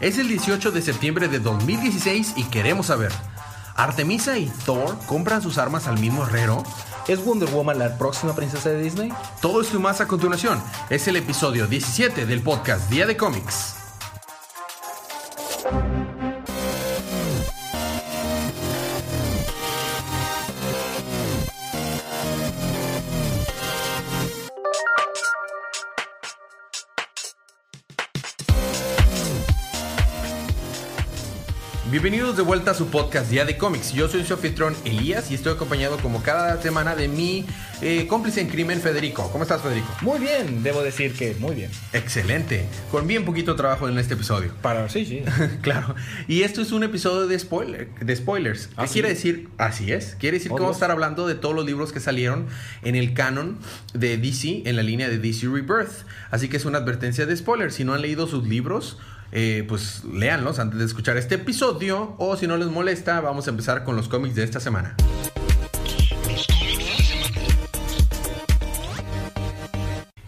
Es el 18 de septiembre de 2016 y queremos saber, ¿Artemisa y Thor compran sus armas al mismo herrero? ¿Es Wonder Woman la próxima princesa de Disney? Todo esto y más a continuación. Es el episodio 17 del podcast Día de Cómics. Bienvenidos de vuelta a su podcast Día de Cómics. Yo soy su anfitrión Elías y estoy acompañado como cada semana de mi eh, cómplice en crimen Federico. ¿Cómo estás Federico? Muy bien, debo decir que muy bien. Excelente. Con bien poquito trabajo en este episodio. Para sí, sí. claro. Y esto es un episodio de, spoiler, de spoilers. ¿Qué ¿Ah, sí? quiere decir? Así es. Quiere decir Oh, que vamos a estar hablando de todos los libros que salieron en el canon de DC, en la línea de DC Rebirth. Así que es una advertencia de spoilers. Si no han leído sus libros, eh, pues léanlos antes de escuchar este episodio. O si no les molesta, vamos a empezar con los cómics de esta semana.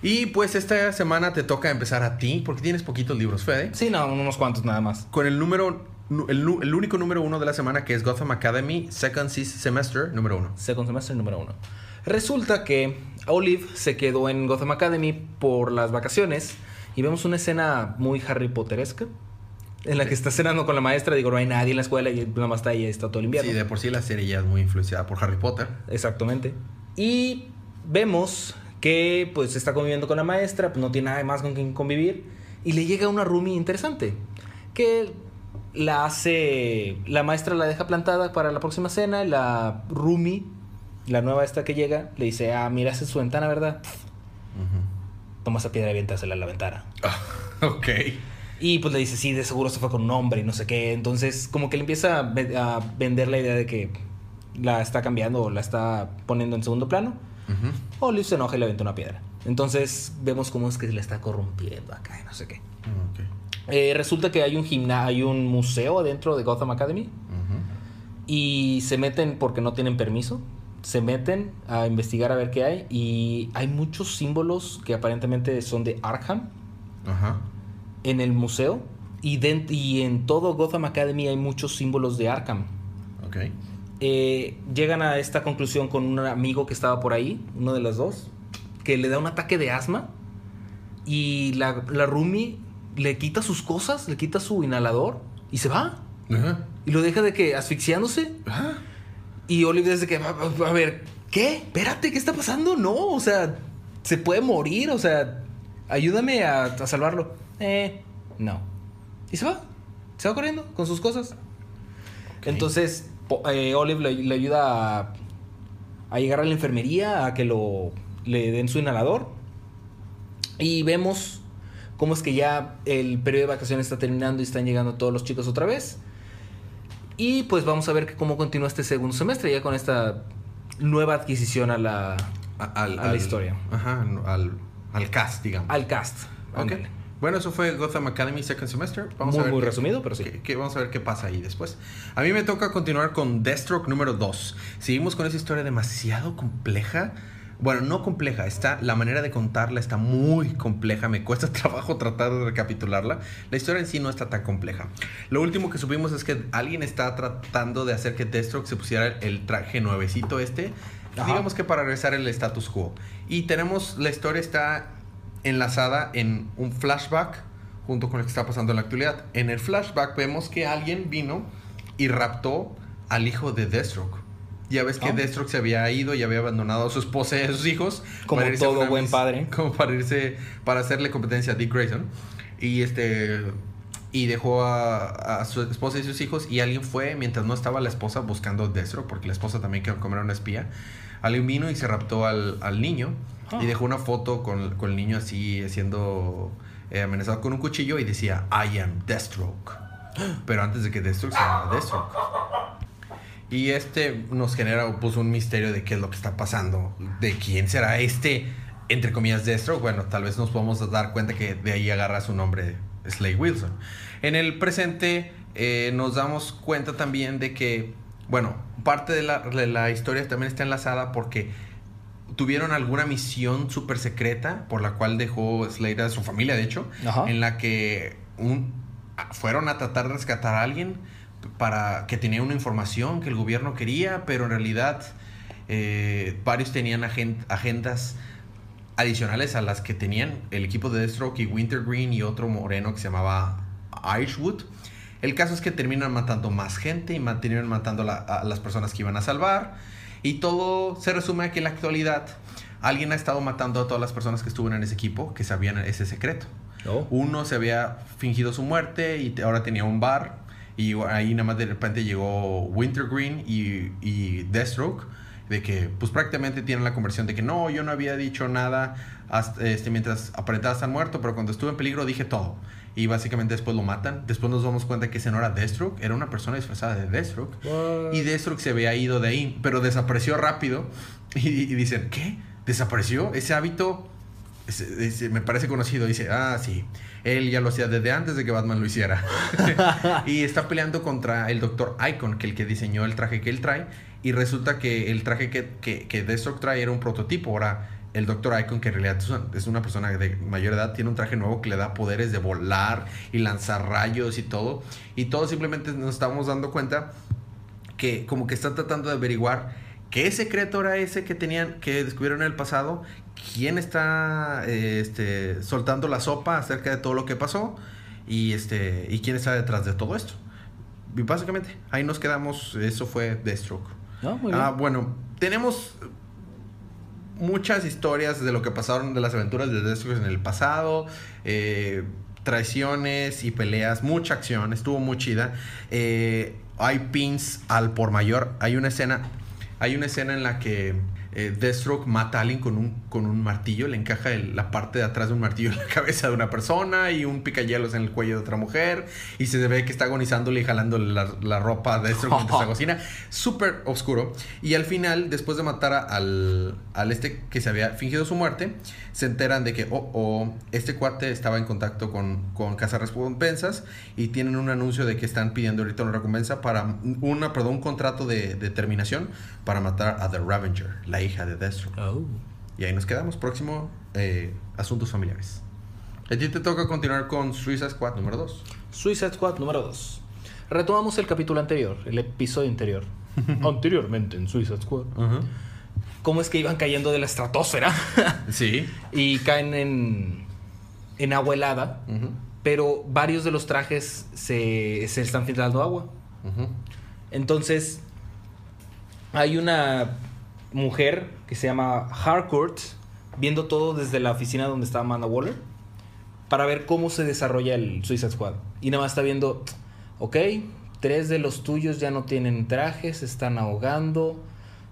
Y pues esta semana te toca empezar a ti, porque tienes poquitos libros, Fede. Sí, no, unos cuantos nada más. Con el número, el, único número uno de la semana que es Gotham Academy Second Se- Semester número uno. Second semester número uno. Resulta que Olive se quedó en Gotham Academy por las vacaciones y vemos una escena muy Harry Potteresca en la que está cenando con la maestra. Digo, no hay nadie en la escuela y nada más está ella, está todo el invierno. Sí, de por sí la serie ya es muy influenciada por Harry Potter. Exactamente. Y vemos que pues está conviviendo con la maestra, pues no tiene nada más con quien convivir. Y le llega una roomie interesante. Que la hace. La maestra la deja plantada para la próxima cena. La roomie, la nueva esta que llega, le dice: Ah, mira, esa es su ventana, ¿verdad? Toma esa piedra y aviéntasela a la ventana. ok. Y pues le dice, sí, de seguro se fue con un hombre y no sé qué. Entonces, como que le empieza a, a vender la idea de que la está cambiando o la está poniendo en segundo plano. Ujú. Olive se enoja y le avienta una piedra. Entonces, vemos cómo es que se le está corrompiendo acá y no sé qué. Ok. Eh, resulta que hay un gimna hay un museo adentro de Gotham Academy y se meten porque no tienen permiso. Se meten a investigar a ver qué hay y hay muchos símbolos que aparentemente son de Arkham Ajá. en el museo y, en todo Gotham Academy hay muchos símbolos de Arkham. Ok. Eh, llegan a esta conclusión con un amigo que estaba por ahí, uno de los dos, que le da un ataque de asma y la, la roomie le quita sus cosas, le quita su inhalador y se va. Ajá. Y lo deja de que asfixiándose. Ajá. Y Olive desde que, a, a- ver, ¿qué? Espérate, ¿qué está pasando? No, o sea, se puede morir, o sea, ayúdame a, a salvarlo. Eh, no. Y se va, se va corriendo con sus cosas. Entonces, eh, Olive le, le ayuda a, a llegar a la enfermería, a que lo, le den su inhalador. Y vemos cómo es que ya el periodo de vacaciones está terminando y están llegando todos los chicos otra vez. Y pues vamos a ver que cómo continúa este segundo semestre ya con esta nueva adquisición a la, A, al- A la al- historia. Ajá, al, al cast, digamos. al cast. Ok. Bueno, eso fue Gotham Academy Second Semester. Vamos Muy, a ver muy qué- resumido, pero sí. qué- qué- vamos a ver qué pasa ahí después. A mí me toca continuar con Deathstroke número 2. Seguimos con esa historia demasiado compleja. Bueno, no compleja, está, la manera de contarla está muy compleja, me cuesta trabajo tratar de recapitularla. La historia en sí no está tan compleja. Lo último que supimos es que alguien está tratando de hacer que Deathstroke se pusiera el traje nuevecito este, Ajá. digamos que para regresar el status quo. Y tenemos, la historia está enlazada en un flashback junto con lo que está pasando en la actualidad. En el flashback vemos que alguien vino y raptó al hijo de Deathstroke. Ya ves que Ah. Deathstroke se había ido y había abandonado a su esposa y a sus hijos. Como para irse a todo buen padre. Como para irse, para hacerle competencia a Dick Grayson. Y este... Y dejó a, a su esposa y sus hijos. Y alguien fue, mientras no estaba la esposa, buscando a Deathstroke. Porque la esposa también quería comer a una espía. Alguien vino y se raptó al, al niño. Ah. Y dejó una foto con, con el niño así siendo eh, amenazado con un cuchillo. Y decía, I am Deathstroke. Pero antes de que Deathstroke se llamara Deathstroke. Y este nos genera pues, un misterio de qué es lo que está pasando. De quién será este, entre comillas, Deathstroke. Bueno, tal vez nos podemos dar cuenta que de ahí agarra su nombre Slade Wilson. En el presente eh, nos damos cuenta también de que, bueno, parte de la, de la historia también está enlazada porque tuvieron alguna misión súper secreta por la cual dejó Slade a su familia, de hecho, Ajá. en la que un fueron a tratar de rescatar a alguien para que tenía una información que el gobierno quería, pero en realidad eh, varios tenían agendas adicionales a las que tenían el equipo de Deathstroke y Wintergreen y otro moreno que se llamaba Irishwood. El caso es que terminan matando más gente y terminan matando a las personas que iban a salvar. Y todo se resume a que en la actualidad alguien ha estado matando a todas las personas que estuvieron en ese equipo que sabían ese secreto. Oh. Uno se había fingido su muerte y ahora tenía un bar. Y ahí nada más de repente llegó Wintergreen y, y Deathstroke. De que pues prácticamente tienen la conversión de que no, yo no había dicho nada hasta, este, mientras aparentaba estar muerto, pero cuando estuve en peligro dije todo. Y básicamente después lo matan. Después nos damos cuenta que ese no era Deathstroke, era una persona disfrazada de Deathstroke. Y Deathstroke se había ido de ahí, pero desapareció rápido. Y, y dicen, ¿qué? ¿Desapareció? Ese hábito me parece conocido. Dice, ah, sí, él ya lo hacía desde antes de que Batman lo hiciera. y está peleando contra el Doctor Icon, que el que diseñó el traje que él trae. Y resulta que el traje que, que, que Deathstroke trae era un prototipo. Ahora, el Doctor Icon, que en realidad es una persona de mayor edad, tiene un traje nuevo que le da poderes de volar y lanzar rayos y todo. Y todos simplemente nos estamos dando cuenta que como que están tratando de averiguar qué secreto era ese que tenían, que descubrieron en el pasado quién está este, soltando la sopa acerca de todo lo que pasó y, este, y quién está detrás de todo esto. Y básicamente, ahí nos quedamos. Eso fue Deathstroke. ah, bueno, tenemos muchas historias de lo que pasaron de las aventuras de Deathstroke en el pasado. Eh, traiciones y peleas, mucha acción, estuvo muy chida. Eh, hay pins al por mayor. Hay una escena. Hay una escena en la que eh, Deathstroke mata a alguien con un, con un martillo, le encaja la parte de atrás de un martillo en la cabeza de una persona y un picayelos en el cuello de otra mujer y se ve que está agonizándole y jalándole la, la ropa a Deathstroke mientras se cocina. Súper oscuro. Y al final, después de matar al, al este que se había fingido su muerte, se enteran de que, oh, oh, este cuate estaba en contacto con, con Casa Recompensas y tienen un anuncio de que están pidiendo ahorita una recompensa para una, perdón, un contrato de, de terminación para matar a The Ravenger, la hija de Deathstroke. Oh. Y ahí nos quedamos. Próximo, eh, asuntos familiares. A ti te toca continuar con Suicide Squad número 2. Suicide Squad número 2. Retomamos el capítulo anterior, el episodio anterior. Anteriormente en Suicide Squad. Cómo es que iban cayendo de la estratosfera. sí. Y caen en, en agua helada. Pero varios de los trajes se, se están filtrando agua. Entonces, hay una mujer que se llama Harcourt viendo todo desde la oficina donde está Amanda Waller para ver cómo se desarrolla el Suicide Squad. Y nada más está viendo, ok, tres de los tuyos ya no tienen trajes, están ahogando,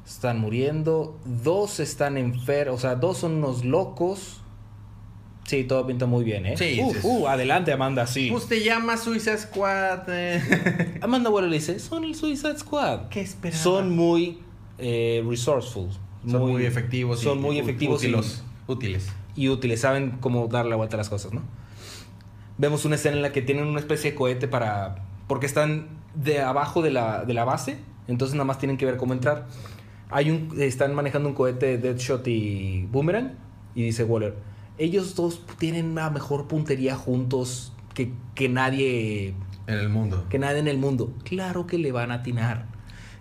están muriendo, dos están enfermos, o sea, dos son unos locos. Sí, todo pinta muy bien, ¿eh? Sí. Uh, uh, adelante, Amanda, sí. Usted llama Suicide Squad. Eh. Amanda Waller le dice, son el Suicide Squad. ¿Qué esperaba? Son muy eh, resourceful. Son muy, efectivos. Son muy efectivos y útiles. Y útiles, saben cómo dar la vuelta a las cosas, ¿no? Vemos una escena en la que tienen una especie de cohete para... Porque están de abajo de la, de la base, entonces nada más tienen que ver cómo entrar. Hay un, están manejando un cohete Deadshot y Boomerang, y dice Waller, ellos dos tienen una mejor puntería juntos que, que nadie... En el mundo. Que nadie en el mundo. Claro que le van a atinar.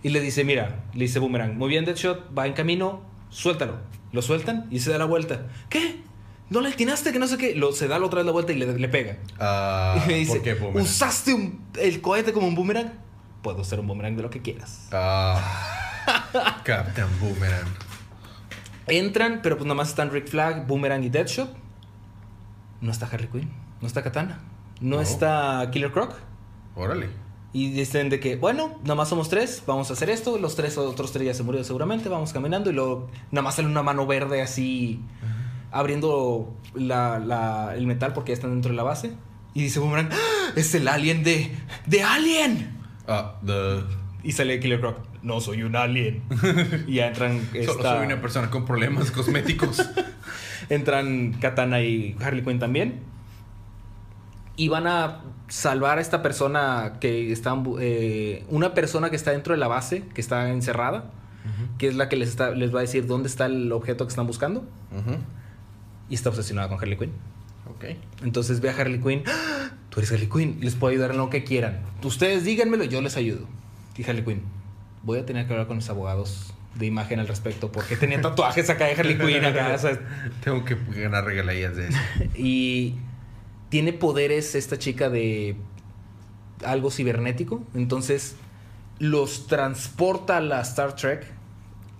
Y le dice, mira, le dice Boomerang, muy bien Deadshot, va en camino, suéltalo. Lo sueltan y se da la vuelta. ¿Qué? ¿No le atinaste que no sé qué? Lo, se da la otra vez la vuelta y le, le pega. Ah, y me dice, ¿usaste el cohete como un boomerang? Puedo ser un boomerang de lo que quieras. Ah, Captain Boomerang. Entran, pero pues nada más están Rick Flag, Boomerang y Deadshot. No está Harley Quinn, no está Katana, no, no. está Killer Croc. Órale. Y dicen de que, bueno, nada más somos tres, vamos a hacer esto. Los tres otros tres ya se murieron seguramente, vamos caminando. Y luego nada más sale una mano verde así, abriendo la, el metal porque ya están dentro de la base. Y dice Boomerang, ¡Ah! es el alien de, de Alien. Ah, the... Y sale Killer Croc, no soy un alien. y ya entran... Solo soy una persona con problemas cosméticos. entran Katana y Harley Quinn también y van a salvar a esta persona que está eh, una persona que está dentro de la base que está encerrada que es la que les está les va a decir dónde está el objeto que están y está obsesionada con Harley Quinn okay entonces ve a Harley Quinn ¡Ah! tú eres Harley Quinn, les puedo ayudar en lo que quieran. Ustedes díganmelo, yo les ayudo. Y Harley Quinn, voy a tener que hablar con los abogados de imagen al respecto porque tenía tatuajes acá de Harley Quinn acá, o sea, Tengo que ganar regalías de eso. y tiene poderes esta chica de algo cibernético. Entonces los transporta a la Star Trek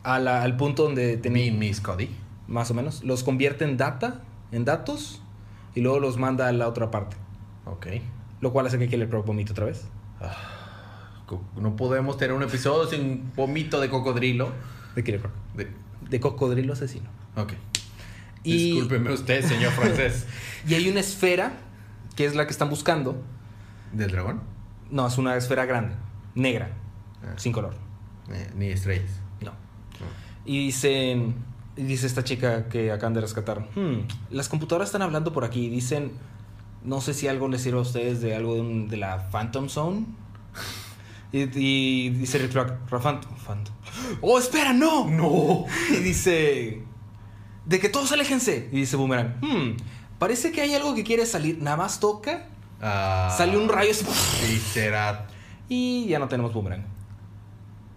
a la- al punto donde Mi, tenía Miss Cody. más o menos. Los convierte en data, en datos, y luego los manda a la otra parte. Ok. Lo cual hace que Killer Croc vomite otra vez. Co- No podemos tener un episodio sin vómito de cocodrilo. De Croc. De- De cocodrilo asesino. Ok. Y, Discúlpeme usted, señor francés. y hay una esfera, que es la que están buscando. ¿Del dragón? No, es una esfera grande, negra, Ah. sin color. Eh, ni estrellas. No. Y dicen, y dice esta chica que acaban de rescatar, "Hmm, las computadoras están hablando por aquí. Dicen, no sé si algo les sirve a ustedes de algo de, un- de la Phantom Zone. Y, y dice Rick Rock, "Ra- Phantom, Phantom. ¡Oh, espera, no! ¡No! Y dice, de que todos aléjense. Y dice Boomerang, "Hmm, parece que hay algo que quiere salir. Nada más toca, Ah, sale un rayo Y será. y ya no tenemos Boomerang.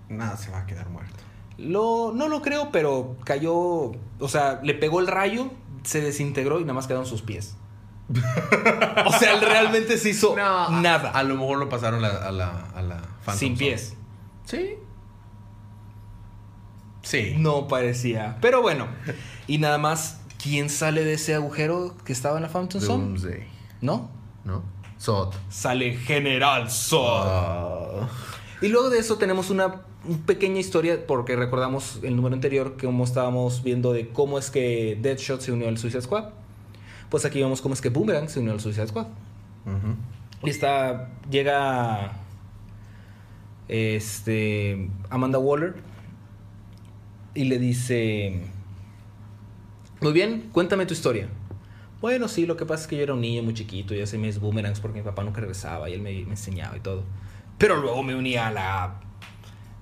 Nada, se va a quedar muerto. Lo, no lo creo, pero cayó. O sea, le pegó el rayo, se desintegró y nada más quedaron sus pies. o sea, él realmente se hizo nada. A, lo mejor lo pasaron la- a la, a la Phantom sin Zone. pies. Sí. Sí. No parecía. Pero bueno. Y nada más, ¿quién sale de ese agujero que estaba en la Fountain Zone? ¿No? ¿No? Sot. Sale General Zod. Ah. Y luego de eso tenemos una, pequeña historia, porque recordamos el número anterior, que como estábamos viendo de cómo es que Deadshot se unió al Suicide Squad. Pues aquí vemos cómo es que Boomerang se unió al Suicide Squad. Y está, llega este, Amanda Waller y le dice, muy bien, cuéntame tu historia. Bueno, sí, lo que pasa es que yo era un niño muy chiquito y hacía mis boomerangs porque mi papá nunca regresaba y él me, me enseñaba y todo. Pero luego me unía a las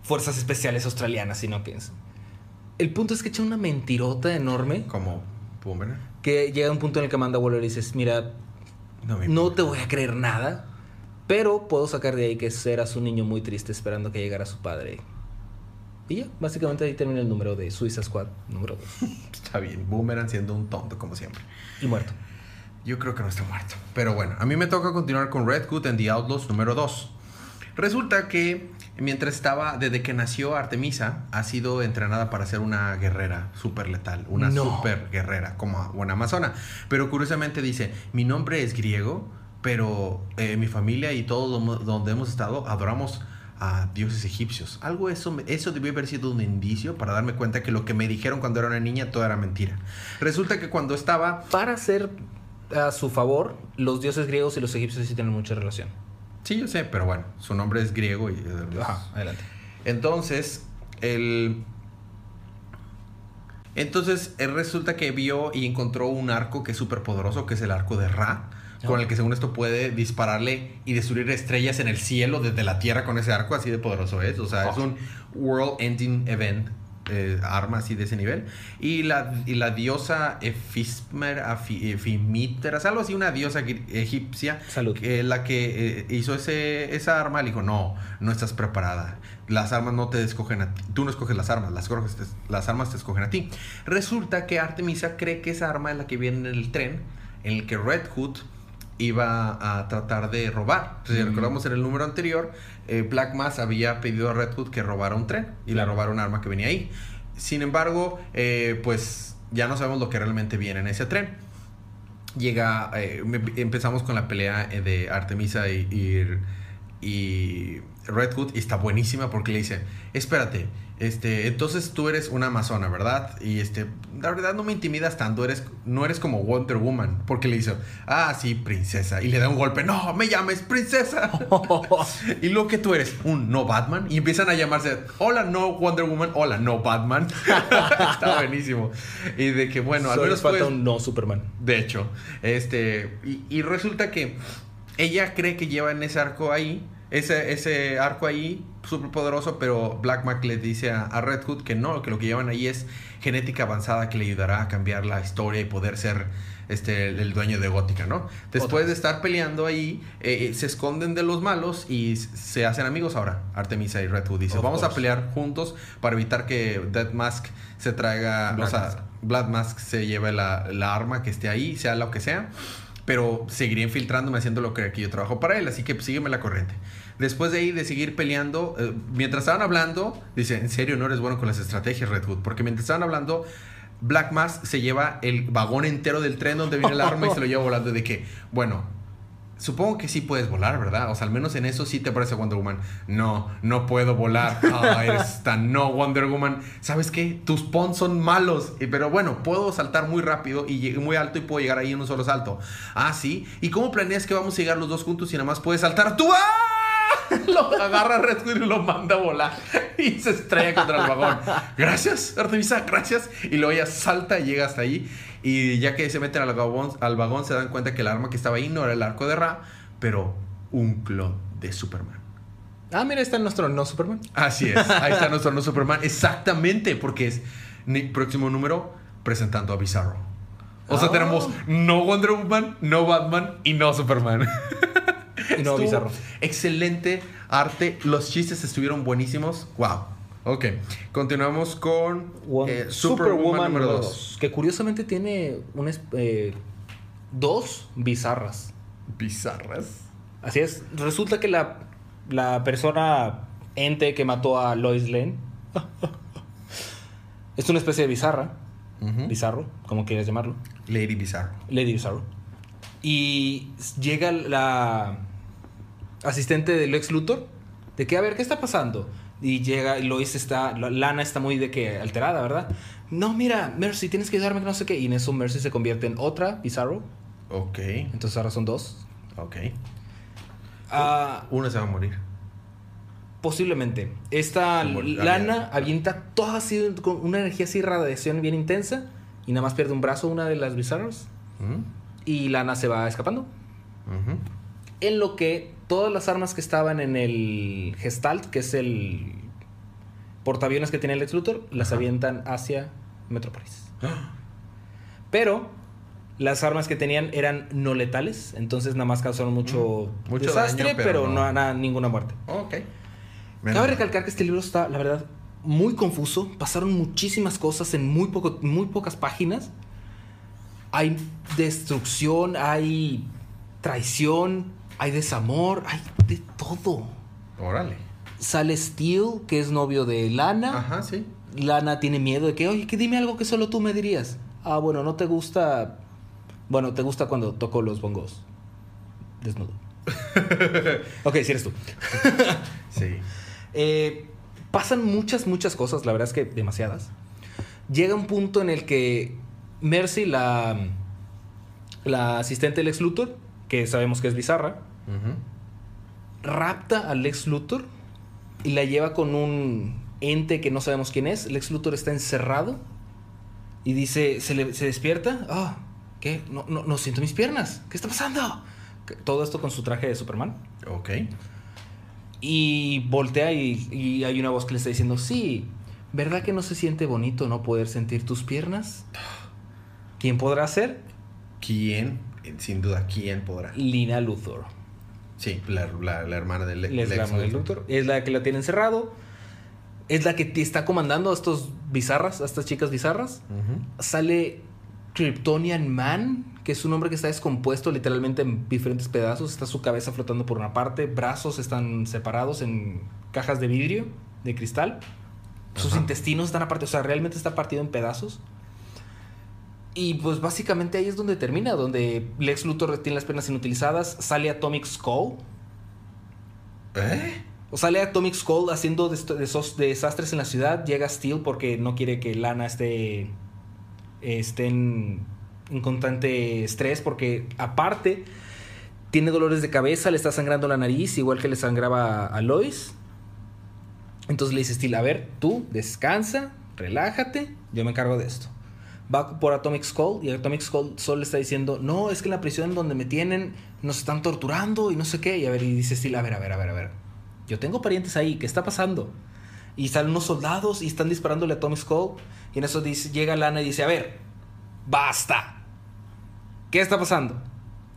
Fuerzas Especiales Australianas, sino que es... El punto es que echa una mentirota enorme Como Boomerang. que llega a un punto en el que Amanda Waller dice, mira, No, no te voy a creer nada, pero puedo sacar de ahí que eras un niño muy triste esperando que llegara su padre. Y ya, básicamente ahí termina el número de Suiza Squad, número 2. Está bien. Boomerang siendo un tonto, como siempre. Y muerto. Yo creo que no está muerto. Pero bueno, a mí me toca continuar con Red Hood en The Outlaws número 2. Resulta que mientras estaba, desde que nació Artemisa, ha sido entrenada para ser una guerrera súper letal, una No. súper guerrera, como una amazona. Pero curiosamente dice, mi nombre es griego, pero eh, mi familia y todo donde hemos estado adoramos a dioses egipcios. Algo eso, eso debió haber sido un indicio para darme cuenta que lo que me dijeron cuando era una niña todo era mentira. Resulta que cuando estaba Para ser a su favor, los dioses griegos y los egipcios sí tienen mucha relación. Sí, yo sé, pero bueno, su nombre es griego y... eh, Ajá, adelante. Entonces, el... Entonces, él resulta que vio y encontró un arco que es súper poderoso, que es el arco de Ra, con el que según esto puede dispararle y destruir estrellas en el cielo desde la tierra con ese arco, así de poderoso es. O sea, es Oh. un World Ending Event. eh, arma así de ese nivel y la, y la diosa Efismer Efimiteras algo así una diosa egipcia Salud. que la que eh, hizo ese, esa arma le dijo, no, no estás preparada. Las armas no te escogen a ti. Tú no escoges las armas, las, las armas te escogen a ti. Resulta que Artemisa cree que esa arma es la que viene en el tren en el que Red Hood iba a tratar de robar. Si Mm. recordamos en el número anterior, eh, Black Mass había pedido a Red Hood que robara un tren y le robara un arma que venía ahí. Sin embargo, eh, pues ya no sabemos lo que realmente viene en ese tren llega, eh, me- empezamos con la pelea eh, de Artemisa y, y, y Red Hood y está buenísima porque le dice, espérate, este, entonces tú eres una amazona, ¿verdad? Y este, la verdad no me intimidas tanto, eres, no eres como Wonder Woman, porque le dice, ah, sí, princesa, y le da un golpe, no, me llames princesa. y lo que tú eres, un no Batman, y empiezan a llamarse, hola, no Wonder Woman, hola, no Batman. está buenísimo. Y de que, bueno, al Solo menos falta puedes- un no Superman. de hecho, este, y, y resulta que ella cree que lleva en ese arco ahí ese, ese arco ahí, súper poderoso, pero Black Mac le dice a, a Red Hood que no, que lo que llevan ahí es genética avanzada que le ayudará a cambiar la historia y poder ser este, el, el dueño de Gótica, ¿no? Después de estar peleando ahí, eh, eh, se esconden de los malos y se hacen amigos ahora, Artemisa y Red Hood. Dice, vamos a pelear juntos para evitar que Dead Mask se traiga, Black o sea, Mask. Black Mask se lleve la, la arma que esté ahí, sea lo que sea. Pero seguiría infiltrándome haciendo lo que, yo trabajo para él, así que sígueme la corriente. Después de ahí, de seguir peleando, eh, mientras estaban hablando, dice, en serio, no eres bueno con las estrategias, Red Hood, porque mientras estaban hablando, Black Mask se lleva el vagón entero del tren donde viene el arma y se lo lleva volando de que, bueno, supongo que sí puedes volar, ¿verdad? O sea, al menos en eso sí te parece Wonder Woman. No, no puedo volar. Ah, eres tan no Wonder Woman. ¿Sabes qué? Tus pons son malos. Pero bueno, puedo saltar muy rápido y muy alto y puedo llegar ahí en un solo salto. Ah, sí. ¿Y cómo planeas que vamos a llegar los dos juntos y nada más puedes saltar tú? ¡Ah! Lo agarra Red Hood y lo manda a volar. Y se estrella contra el vagón. Gracias, Artemisa, gracias. Y luego ella salta y llega hasta ahí. Y ya que se meten al vagón, al vagón, se dan cuenta que el arma que estaba ahí no era el arco de Ra, pero un clon de Superman. Ah, mira, está nuestro no Superman. Así es. Ahí está nuestro no Superman. Exactamente, porque es ni- próximo número presentando a Bizarro. O sea, Ah. tenemos no Wonder Woman, no Batman y no Superman. Y no Bizarro. Excelente arte. Los chistes estuvieron buenísimos. Wow. Ok. Continuamos con eh, Superwoman, número 2. Que curiosamente tiene un es- eh, dos bizarras. Bizarras. Así es. Resulta que la, la persona ente que mató a Lois Lane es una especie de bizarra. Bizarro, como quieras llamarlo. Lady Bizarro. Lady Bizarro. Y llega la asistente de Lex Luthor de que, a ver, ¿qué está pasando? Y llega y Lois está, la- Lana está muy de que alterada, ¿verdad? No, mira, Mercy, tienes que ayudarme, no sé qué. Y en eso Mercy se convierte en otra Bizarro. Ok. Entonces ahora son dos. Ok. Ah, Uno se va a morir. posiblemente. Esta Lana aliado. avienta toda así, con una energía así, radiación bien intensa. Y nada más pierde un brazo, una de las Bizarros. ¿Mm? Y Lana se va escapando. En lo que todas las armas que estaban en el Gestalt, que es el portaaviones que tiene el Luthor, las Ajá. avientan hacia Metrópolis. Pero las armas que tenían eran no letales, entonces nada más causaron mucho, Mm, mucho desastre, daño, pero, pero no, no. nada- ninguna muerte. Ok. Cabe recalcar que este libro está, la verdad, muy confuso. Pasaron muchísimas cosas en muy, poco, muy pocas páginas. Hay destrucción, hay traición, hay desamor, hay de todo. Órale. Sale Steel, que es novio de Lana. Ajá, sí. Lana tiene miedo de que, oye, que dime algo que solo tú me dirías. Ah, bueno, no te gusta. Bueno, te gusta cuando toco los bongos. Desnudo. ok, si eres tú. Sí. Eh, pasan muchas, muchas cosas, la verdad es que demasiadas. Llega un punto en el que Mercy, la, la asistente del ex Luthor, que sabemos que es bizarra, Rapta al ex Luthor y la lleva con un ente que no sabemos quién es. El ex Luthor está encerrado y dice, se, le- se despierta. Ah, ¿qué? No, no, no siento mis piernas. ¿Qué está pasando? Todo esto con su traje de Superman. Ok. Y voltea y, y hay una voz que le está diciendo, sí, ¿verdad que no se siente bonito no poder sentir tus piernas? ¿Quién podrá ser? ¿Quién? Sin duda, ¿quién podrá? Lina Luthor. Sí, la, la- la hermana del Es la. Luthor. Es la que la tiene encerrado. Es la que te está comandando a estos bizarras, a estas chicas bizarras. Sale Kryptonian Man, que es un hombre que está descompuesto literalmente en diferentes pedazos. Está su cabeza flotando por una parte, brazos están separados en cajas de vidrio, de cristal. Sus Ajá. intestinos están aparte, o sea, realmente está partido en pedazos. Y pues básicamente ahí es donde termina, donde Lex Luthor tiene las piernas inutilizadas, sale Atomic Skull, ¿Eh? o sale Atomic Skull haciendo desos- desastres en la ciudad. Llega Steel porque no quiere que Lana esté, esté en, en constante estrés. Porque aparte tiene dolores de cabeza, le está sangrando la nariz, igual que le sangraba a Lois. Entonces le dice Steel, a ver, tú descansa, relájate, yo me encargo de esto. Va por Atomic Skull y Atomic Skull solo le está diciendo, no, es que en la prisión donde me tienen nos están torturando y no sé qué. Y a ver, y dice Steel, a ver, a ver, a ver, a ver. Yo tengo parientes ahí, ¿qué está pasando? Y salen unos soldados y están disparándole a Tom Skull. Y en eso dice, llega Lana y dice, a ver, basta. ¿Qué está pasando?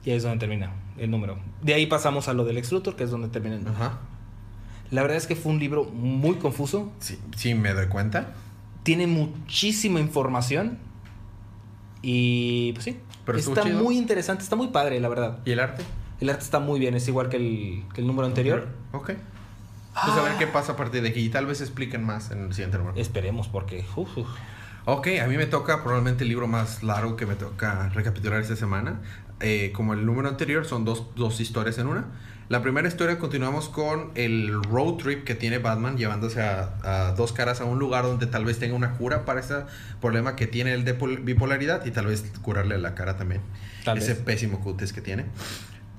Y ahí es donde termina el número. De ahí pasamos a lo del ex Luthor, que es donde termina el número. Ajá. La verdad es que fue un libro muy confuso. Sí, sí, me doy cuenta. Tiene muchísima información. Y pues sí. Pero está chido. muy interesante, está muy padre, la verdad. ¿Y el arte? El arte está muy bien, es igual que el, que el número anterior. Ok. Pues a ver qué pasa a partir de aquí. Y tal vez expliquen más en el siguiente número. Esperemos, porque. uf, uf. Ok, a mí me toca probablemente el libro más largo que me toca recapitular esta semana. Eh, como el número anterior, son dos, dos historias en una. La primera historia continuamos con el road trip que tiene Batman llevándose a, a dos caras a un lugar donde tal vez tenga una cura para ese problema que tiene el de pol- bipolaridad y tal vez curarle la cara también. Tal ese vez. pésimo cutis que tiene.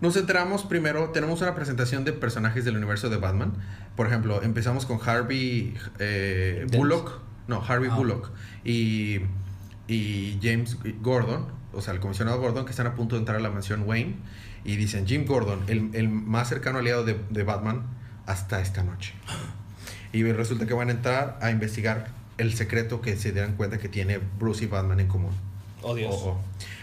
Nos centramos primero, tenemos una presentación de personajes del universo de Batman. Por ejemplo, empezamos con Harvey eh. Bullock. No, Harvey Ah. Bullock. Y, y James Gordon, o sea, el comisionado Gordon, que están a punto de entrar a la mansión Wayne. Y dicen, Jim Gordon, el, el más cercano aliado de, de Batman hasta esta noche. Y resulta que van a entrar a investigar el secreto que se dan cuenta que tiene Bruce y Batman en común. Oh, Dios. Oh, oh.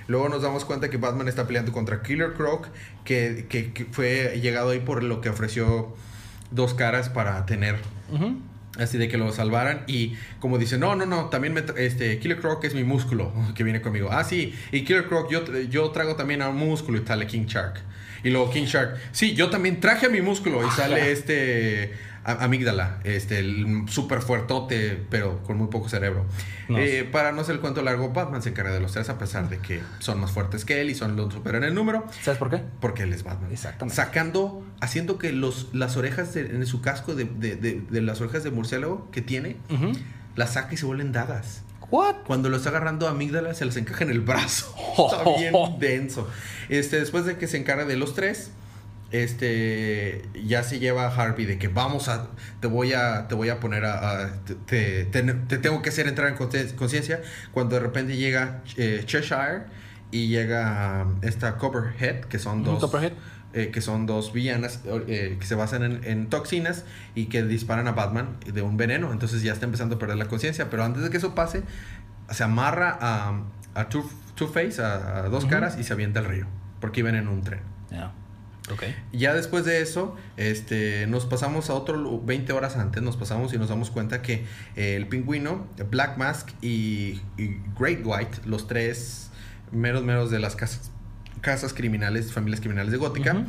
Luego nos damos cuenta que Batman está peleando contra Killer Croc, que, que- que fue llegado ahí por lo que ofreció dos caras para tener. Así de que lo salvaran. Y como dice no no no también me este Killer Croc es mi músculo que viene conmigo. Ah sí y Killer Croc yo, yo trago también a un músculo y sale King Shark. Y luego King Shark sí yo también traje a mi músculo y sale este amígdala este el súper fuertote pero con muy poco cerebro No. Eh, para no hacer el cuento largo Batman se encarga de los tres a pesar de que son más fuertes que él y son los superan el número ¿Sabes por qué? porque él es Batman. Exactamente. Sacando, haciendo que los, las orejas de- en su casco de, de- las orejas de murciélago que tiene, las saca y se vuelven dagas. ¿What? Cuando lo está agarrando a amígdala, se les encaja en el brazo. Está bien denso. Este, después de que se encarga de los tres, este, ya se lleva a Harvey de que vamos a, te voy a, te voy a poner a, a- te, te- te- te tengo que hacer entrar en conciencia. Cuando de repente llega eh, Cheshire y llega um, esta Copperhead, que son dos, Copperhead. eh, que son dos villanas eh, que se basan en, en toxinas y que disparan a Batman de un veneno. Entonces ya está empezando a perder la conciencia. Pero antes de que eso pase, se amarra a, a Two- Two-Face, a, a dos Ujú. caras, y se avienta al río. Porque iban en un tren. Ya. Ok. Ya después de eso, este, nos pasamos a otro, lu- 20 horas antes, nos pasamos y nos damos cuenta que eh, el pingüino, Black Mask y, y Great White, los tres meros meros de las casas, casas criminales, familias criminales de Gótica,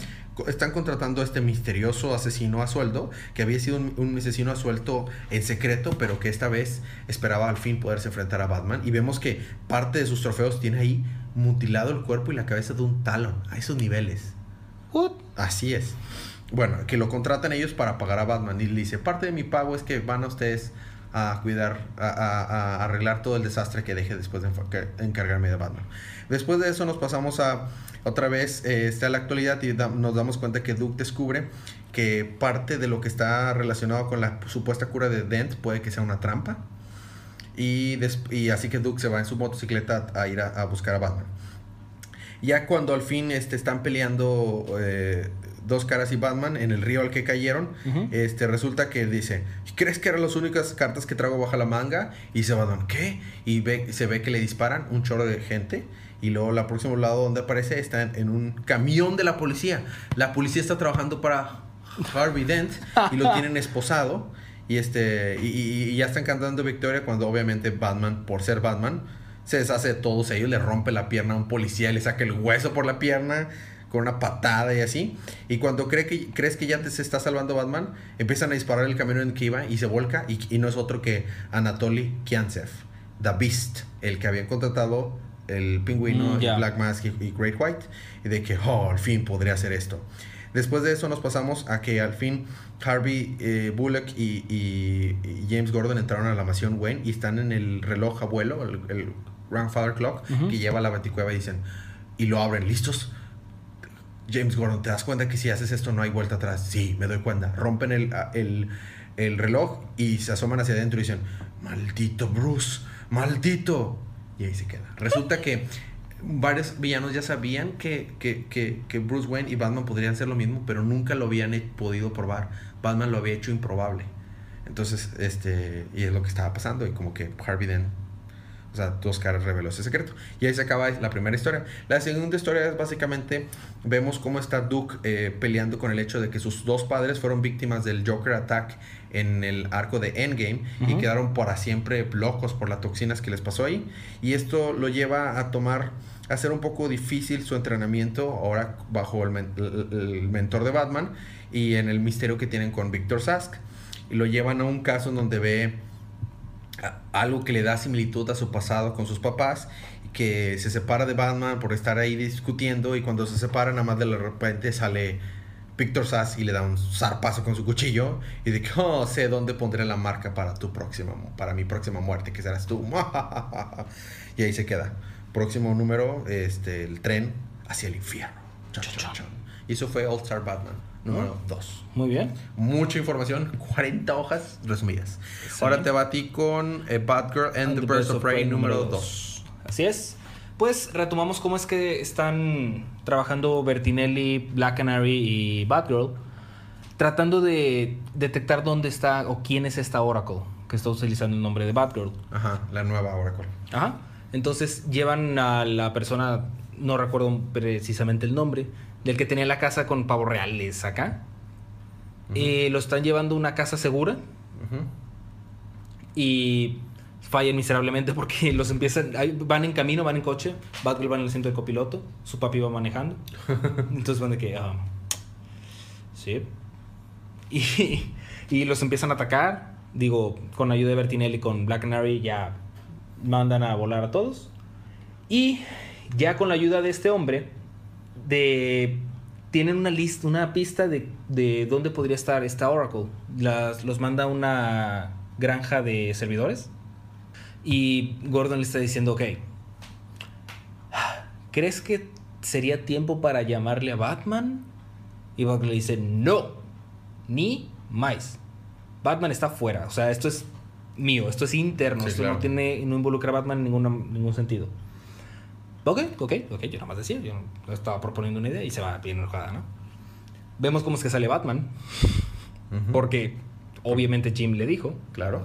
están contratando a este misterioso asesino a sueldo, que había sido un, un asesino a suelto en secreto, pero que esta vez esperaba al fin poderse enfrentar a Batman. Y vemos que parte de sus trofeos tiene ahí mutilado el cuerpo y la cabeza de un talón, a esos niveles. Así es. Bueno, que lo contratan ellos para pagar a Batman. Y le dice, parte de mi pago es que van a ustedes a cuidar, a, arreglar todo el desastre que deje después de encargarme de Batman. Después de eso nos pasamos a otra vez eh, está la actualidad y nos damos cuenta que Duke descubre que parte de lo que está relacionado con la supuesta cura de Dent puede que sea una trampa. Y así que Duke se va en su motocicleta a ir a, a buscar a Batman. Ya cuando al fin este, están peleando eh, dos caras y Batman en el río al que cayeron, este, resulta que dice, ¿crees que eran las únicas cartas que traigo bajo la manga? Y dice Batman, ¿qué? Y ve, se ve que le disparan un chorro de gente. Y luego la próximo lado donde aparece está en, en un camión de la policía. La policía está trabajando para Harvey Dent y lo tienen esposado. Y, este, y, y- y ya están cantando victoria cuando obviamente Batman, por ser Batman, se deshace de todos ellos, le rompe la pierna a un policía, le saca el hueso por la pierna con una patada y así. Y cuando cree que, crees que ya te se está salvando Batman, empiezan a disparar el camión en el que iba y se volca. Y, y no es otro que Anatoly Kiansev, The Beast, el que habían contratado el pingüino, Mm, Black Mask y, y Great White. Y de que, oh, al fin podría hacer esto. Después de eso nos pasamos a que al fin Harvey eh, Bullock y, y- y James Gordon entraron a la mansión Wayne y están en el reloj abuelo, el, el Grandfather Clock, que lleva a la baticueva y dicen, y lo abren, ¿listos? James Gordon, ¿te das cuenta que si haces esto no hay vuelta atrás? Sí, me doy cuenta. Rompen el, el, el reloj y se asoman hacia adentro y dicen, maldito Bruce, maldito. Y ahí se queda. Resulta que varios villanos ya sabían que, que, que, que Bruce Wayne y Batman podrían ser lo mismo, pero nunca lo habían podido probar. Batman lo había hecho improbable. Entonces, este, y es lo que estaba pasando, y como que Harvey Dent, o sea, dos caras reveló ese secreto. Y ahí se acaba la primera historia. La segunda historia es básicamente, vemos cómo está Duke eh, peleando con el hecho de que sus dos padres fueron víctimas del Joker Attack en el arco de Endgame y quedaron para siempre locos por las toxinas que les pasó ahí. Y esto lo lleva a tomar, a hacer un poco difícil su entrenamiento ahora bajo el, men- el- mentor de Batman y en el misterio que tienen con Victor Sask. Y lo llevan a un caso en donde ve algo que le da similitud a su pasado con sus papás, que se separa de Batman por estar ahí discutiendo y cuando se separan nada más de repente sale Victor Sass y le da un zarpazo con su cuchillo y de que oh, sé dónde pondré la marca para tu próxima para mi próxima muerte que serás tú y ahí se queda. Próximo número este el tren hacia el infierno. Chon, chon, chon. y eso fue All Star Batman número 2 Muy bien. mucha información, 40 hojas resumidas. Sí. Ahora te batí con eh, Batgirl and, the Birds of Prey número 2. Así es. Pues retomamos cómo es que están trabajando Bertinelli, Black Canary y Batgirl, tratando de detectar dónde está o quién es esta Oracle que está utilizando el nombre de Batgirl. Ajá, la nueva Oracle. Ajá. Entonces llevan a la persona, no recuerdo precisamente el nombre, del que tenía la casa con pavos reales acá. Y lo están llevando a una casa segura y fallan miserablemente porque los empiezan, van en camino, van en coche, Batgirl va en el asiento de copiloto, su papi va manejando. Entonces van de que, ah, sí. Y, y los empiezan a atacar, digo, con ayuda de Bertinelli, con Black Canary ya mandan a volar a todos. Y ya con la ayuda de este hombre, de tienen una lista, una pista de, de dónde podría estar esta Oracle. Las, los manda a una granja de servidores. Y Gordon le está diciendo, ok, ¿crees que sería tiempo para llamarle a Batman? Y Batman le dice, no, ni más. Batman está fuera, o sea, esto es mío, esto es interno, Sí, esto claro. no, tiene, no involucra a Batman en ninguna- ningún sentido. Ok, ok, ok, yo nada más decía, yo estaba proponiendo una idea y se va bien enojada, ¿no? Vemos cómo es que sale Batman, Ujú. porque obviamente Jim le dijo, Claro.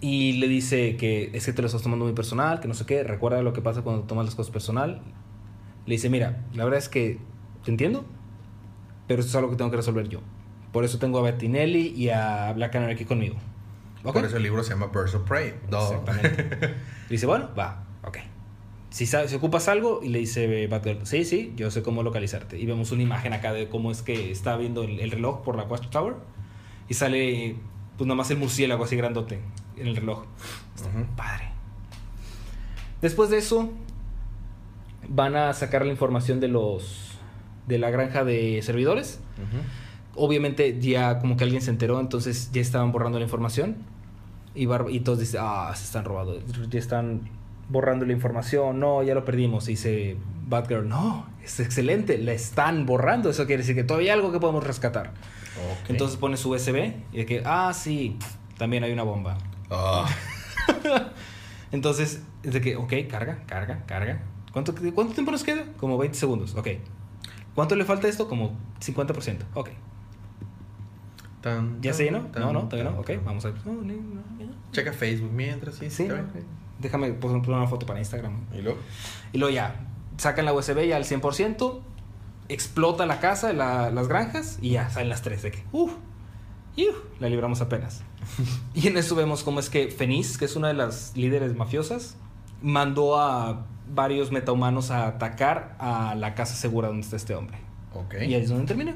y le dice que es que te lo estás tomando muy personal, que no sé qué, recuerda lo que pasa cuando tomas las cosas personal. Le dice, mira, la verdad es que te entiendo, pero esto es algo que tengo que resolver yo. Por eso tengo a Bettinelli y a Black Canary aquí conmigo. ¿Ok? Por eso el libro se llama Birds of Prey. No. Exactamente. Dice, bueno, va, ok. Si, sabes, si ocupas algo, y le dice Batgirl, sí, sí, yo sé cómo localizarte. Y vemos una imagen acá de cómo es que está viendo el, el reloj por la Watchtower. Y sale, pues nada más el murciélago así grandote en el reloj. Está padre. Después de eso, van a sacar la información de los de la granja de servidores. Obviamente ya como que alguien se enteró, entonces ya estaban borrando la información. Y, y todos dicen, ah, se están robando, ya están borrando la información, no, ya lo perdimos. Y dice Batgirl, no, es excelente, la están borrando, eso quiere decir que todavía hay algo que podemos rescatar. Entonces pone su USB y de que, ah, sí, también hay una bomba. Ah, Entonces, es de que, ok, carga, carga, carga. ¿Cuánto, ¿Cuánto tiempo nos queda? Como 20 segundos, ok. ¿Cuánto le falta a esto? Como 50%, ok. tan, ¿Ya se llenó? tan, No, no, todavía no. tan, Ok, tan. vamos a ver. No, no, no, no. Checa Facebook mientras, sí. Sí, no. Déjame poner una foto para Instagram. Y luego. Y luego ya, sacan la USB ya al 100%, explota la casa, la- las granjas, y ya salen las tres de que, uff, la libramos apenas. y en eso vemos cómo es que Fenice, que es una de las líderes mafiosas, mandó a varios metahumanos a atacar a la casa segura donde está este hombre. Ok. Y ahí es donde termina.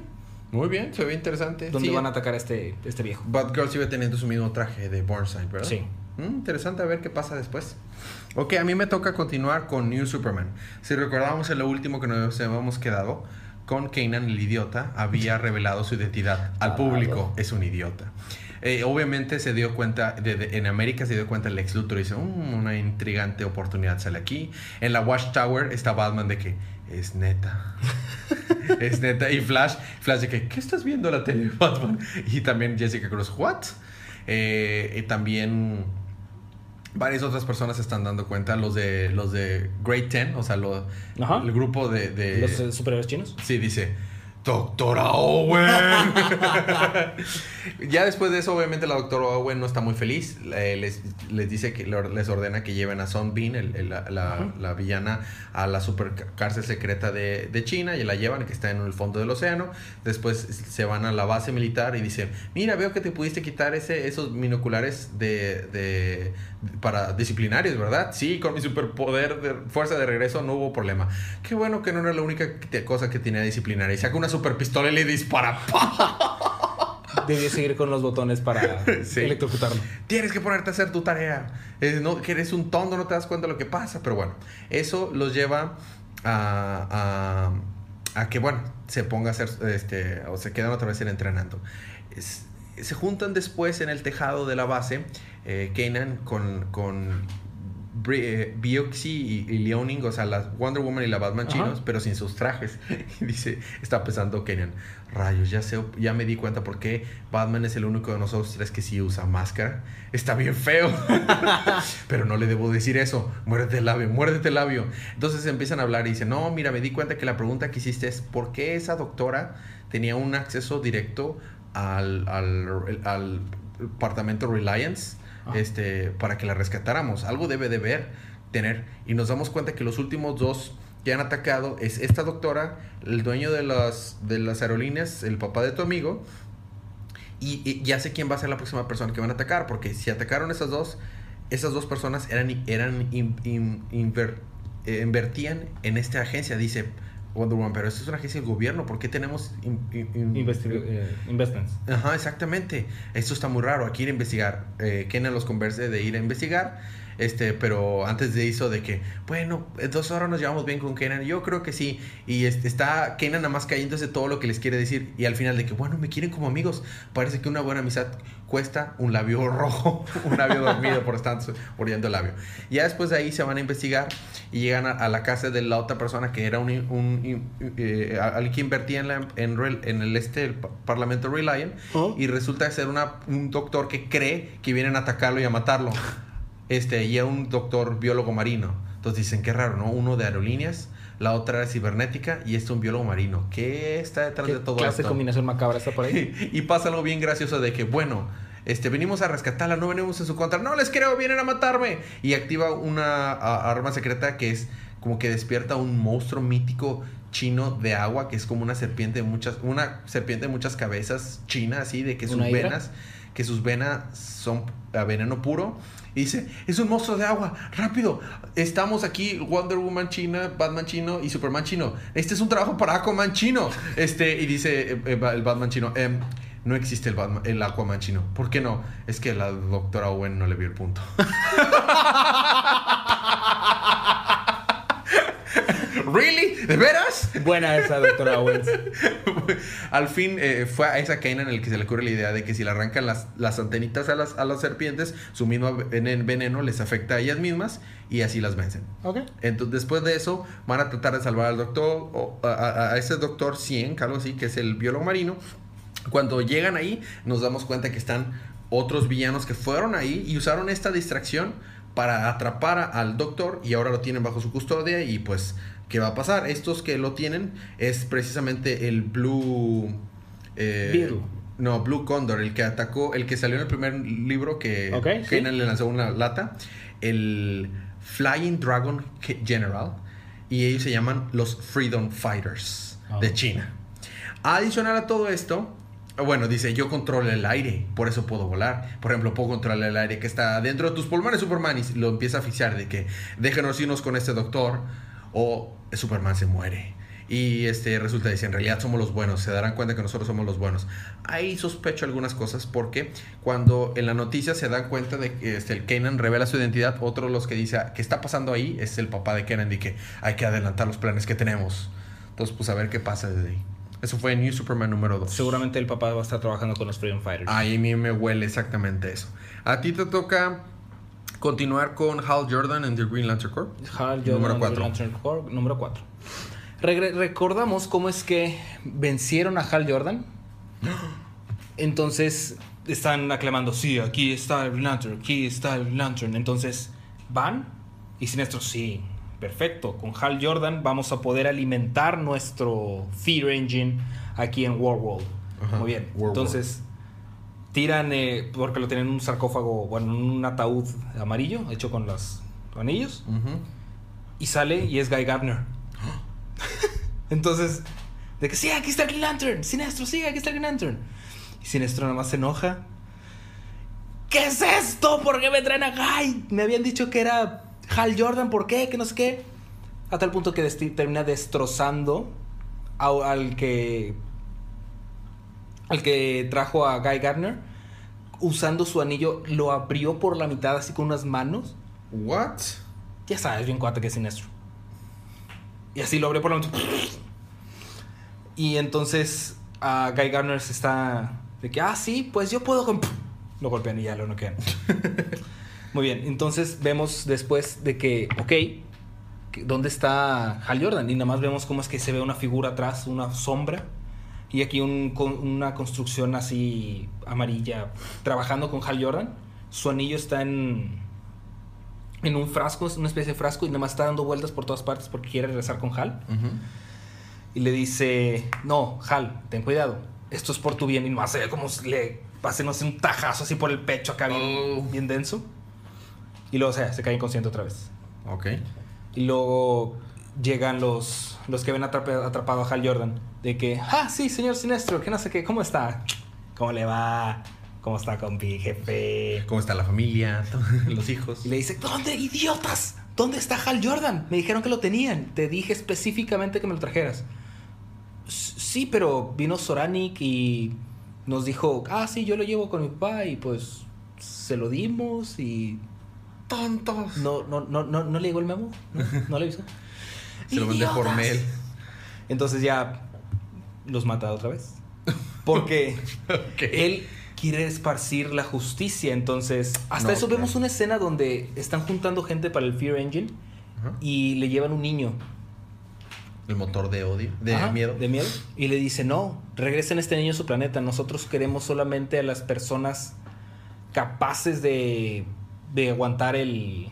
Muy bien, se ve interesante. Donde Sí, van a atacar a este, este viejo. Batgirl sigue teniendo su mismo traje de Burnside, ¿verdad? Sí. Mm, interesante a ver qué pasa después. Ok, a mí me toca continuar con New Superman. Si recordamos en lo último que nos habíamos quedado, con Kanan el idiota había revelado su identidad al Claro. público. Es un idiota. Eh, obviamente se dio cuenta, de- de- en América se dio cuenta el ex Luthor y dice, "Mm, una intrigante oportunidad sale aquí. En la Watchtower está Batman de que es neta. es neta. Y Flash, Flash de que, ¿qué estás viendo la tele, Batman? Y también Jessica Cruz, ¿what? Eh, y también varias otras personas se están dando cuenta, los de los de Grade 10, o sea, lo- el grupo de... de- Los eh, superhéroes chinos. Sí, dice, Doctora Owen. ya después de eso, obviamente, la doctora Owen no está muy feliz. Eh, les, les dice que le- les ordena que lleven a Son Bean, el- el- la, la- la villana, a la super cárcel secreta de, de China y la llevan, que está en el fondo del océano. Después se van a la base militar y dicen, mira, veo que te pudiste quitar ese, esos binoculares de, de- para disciplinarios, ¿verdad? Sí, con mi superpoder de fuerza de regreso no hubo problema. Qué bueno que no era la única cosa que tenía disciplinaria. Y saca una super pistola y le dispara. Debí seguir con los botones para Sí. electrocutarlo. Tienes que ponerte a hacer tu tarea. Eh, no, que eres un tonto, no te das cuenta de lo que pasa. Pero bueno, eso los lleva a, a, a que, bueno, se ponga a hacer, este, o se quedan otra vez en entrenando. Es- se juntan después en el tejado de la base, eh, Kanan con, con eh, Bioxy y, y Liaoning, o sea, la Wonder Woman y la Batman Ajá. chinos, pero sin sus trajes. Y dice, está pensando Kanan, rayos, ya sé, ya me di cuenta por qué Batman es el único de nosotros tres que sí usa máscara. Está bien feo. pero no le debo decir eso. Muérdete el labio, muérdete el labio. Entonces empiezan a hablar y dicen, no, mira, me di cuenta que la pregunta que hiciste es, ¿por qué esa doctora tenía un acceso directo al, al, al departamento Reliance? Este, para que la rescatáramos. Algo debe de ver, tener. Y nos damos cuenta que los últimos dos que han atacado es esta doctora, el dueño de las, de las aerolíneas, el papá de tu amigo. Y, y ya sé quién va a ser la próxima persona que van a atacar, porque si atacaron esas dos, esas dos personas eran, eran in- in- inver- eh, invertían en esta agencia, dice Wonder Woman, pero esto es una agencia del gobierno, ¿por qué tenemos in- Investi- eh, investments. Ajá, exactamente. Esto está muy raro. Aquí ir a investigar. Eh, Kenan los converse de ir a investigar. Este, pero antes de eso, de que, bueno, en dos horas nos llevamos bien con Kenan. Yo creo que sí. Y este, está Kenan nada más cayéndose todo lo que les quiere decir. Y al final de que, bueno, me quieren como amigos. Parece que una buena amistad cuesta un labio rojo, un labio dormido por estar muriendo el labio. Ya después de ahí se van a investigar y llegan a, a la casa de la otra persona que era un, un- un- eh, alguien que invertía en, la- en, en el este el pa- parlamento Reliant Oh. y resulta ser una, un doctor que cree que vienen a atacarlo y a matarlo. Este, y era un doctor biólogo marino. Entonces dicen, qué raro, ¿no? Uno de aerolíneas, la otra era cibernética y este un biólogo marino. ¿Qué está detrás ¿Qué de todo clase esto? combinación macabra está por ahí? y pasa algo bien gracioso de que, bueno, este, venimos a rescatarla, no venimos en su contra. No les creo, vienen a matarme. Y activa una a- arma secreta que es como que despierta un monstruo mítico chino de agua, que es como una serpiente de muchas, una serpiente de muchas cabezas china, así, de que sus venas, que sus venas son a veneno puro. Y dice, es un monstruo de agua, rápido. Estamos aquí, Wonder Woman china, Batman chino y Superman chino. Este es un trabajo para Aquaman chino. Este, y dice eh, eh, el Batman chino, "Em, no existe el, Batman, el Aquaman chino. ¿Por qué no? Es que la doctora Owen no le vio el punto. ¿Really? ¿De veras? Buena esa, doctora Owens. Al fin eh, fue a esa Kanan en el que se le ocurre la idea de que si le arrancan las, las antenitas a las, a las serpientes, su mismo venen- veneno les afecta a ellas mismas y así las vencen. Ok. Entonces, después de eso, van a tratar de salvar al doctor, o a, a- ese doctor 100, algo así, que es el biólogo marino. Cuando llegan ahí, nos damos cuenta que están otros villanos que fueron ahí y usaron esta distracción para atrapar al doctor y ahora lo tienen bajo su custodia y pues, ¿qué va a pasar? Estos que lo tienen es precisamente el Blue... eh, Beetle. no, Blue Condor, el que atacó, el que salió en el primer libro que Ok, sí. Kanan le lanzó una lata. El Flying Dragon General. Y ellos se llaman los Freedom Fighters Ah. de China. Adicional a todo esto, bueno, dice, yo controlo el aire, por eso puedo volar. Por ejemplo, puedo controlar el aire que está dentro de tus pulmones, Superman, y lo empieza a asfixiar de que déjenos irnos con este doctor o Superman se muere. Y este resulta dice, en realidad somos los buenos, se darán cuenta que nosotros somos los buenos. Ahí sospecho algunas cosas porque cuando en la noticia se dan cuenta de que este, el Kenan revela su identidad, otro de los que dice, ¿qué está pasando ahí? Es el papá de Kenan y que hay que adelantar los planes que tenemos. Entonces, pues a ver qué pasa desde ahí. Eso fue New Superman número 2. Seguramente el papá va a estar trabajando con los Freedom Fighters. Ahí a mí me huele exactamente eso. A ti te toca continuar con Hal Jordan en The Green Lantern Corps. Hal Número Jordan, cuatro. Lantern Corps, número 4. recordamos cómo es que vencieron a Hal Jordan. Entonces, están aclamando, sí, aquí está el Green Lantern, aquí está el Green Lantern. Entonces van y Sinestro, sí, perfecto. Con Hal Jordan vamos a poder alimentar nuestro Fear Engine aquí en Warworld. Muy bien. Entonces tiran, eh, porque lo tienen en un sarcófago, bueno, en un ataúd amarillo hecho con los anillos. Ujú. Y sale y es Guy Gardner. Entonces, de que sí, aquí está Green Lantern. Sinestro, sí, aquí está Green Lantern. Y Sinestro nada más se enoja. ¿Qué es esto? ¿Por qué me traen a Guy? Me habían dicho que era Hal Jordan, ¿por qué? Que no sé qué. A tal punto que termina destrozando al que. Al que trajo a Guy Gardner. Usando su anillo, lo abrió por la mitad así con unas manos. What? Ya sabes, bien cuate que es siniestro. Y así lo abrió por la mitad. Y entonces a Guy Gardner se está de que, ah, sí, pues yo puedo con... Lo golpean y ya lo noquean. Muy bien, entonces vemos después de que, ok, ¿dónde está Hal Jordan? Y nada más vemos cómo es que se ve una figura atrás, una sombra. Y aquí un- con- una construcción así amarilla, trabajando con Hal Jordan. Su anillo está en, en un frasco, es una especie de frasco, y nada más está dando vueltas por todas partes porque quiere regresar con Hal. Ujú. Y le dice, no, Hal, ten cuidado, esto es por tu bien. Y más se ve como si le pase, no sé, un tajazo así por el pecho acá bien, Oh. bien denso. Y luego o sea, se cae inconsciente otra vez. Ok. Y luego llegan los, los que ven atrapa- atrapado a Hal Jordan. De que, ah, sí, señor Sinestro, que no sé qué, ¿cómo está? ¿Cómo le va? ¿Cómo está, compi, jefe? ¿Cómo está la familia? Los hijos. Y le dice, ¿dónde, idiotas? ¿Dónde está Hal Jordan? Me dijeron que lo tenían. Te dije específicamente que me lo trajeras. "S- Sí, pero vino Soranik y nos dijo, ah, sí, yo lo llevo con mi papá y pues se lo dimos y Tontos. no, no, no, no, no le llegó el memo, no, no le avisó. Se lo mandé por mail. Entonces ya los mata otra vez. Porque él quiere esparcir la justicia. Entonces, hasta No, eso vemos una escena donde están juntando gente para el Fear Engine y le llevan un niño. El motor de odio, de Ajá, miedo. De miedo. Y le dice, no, regresen este niño a su planeta. Nosotros queremos solamente a las personas capaces de, de aguantar el,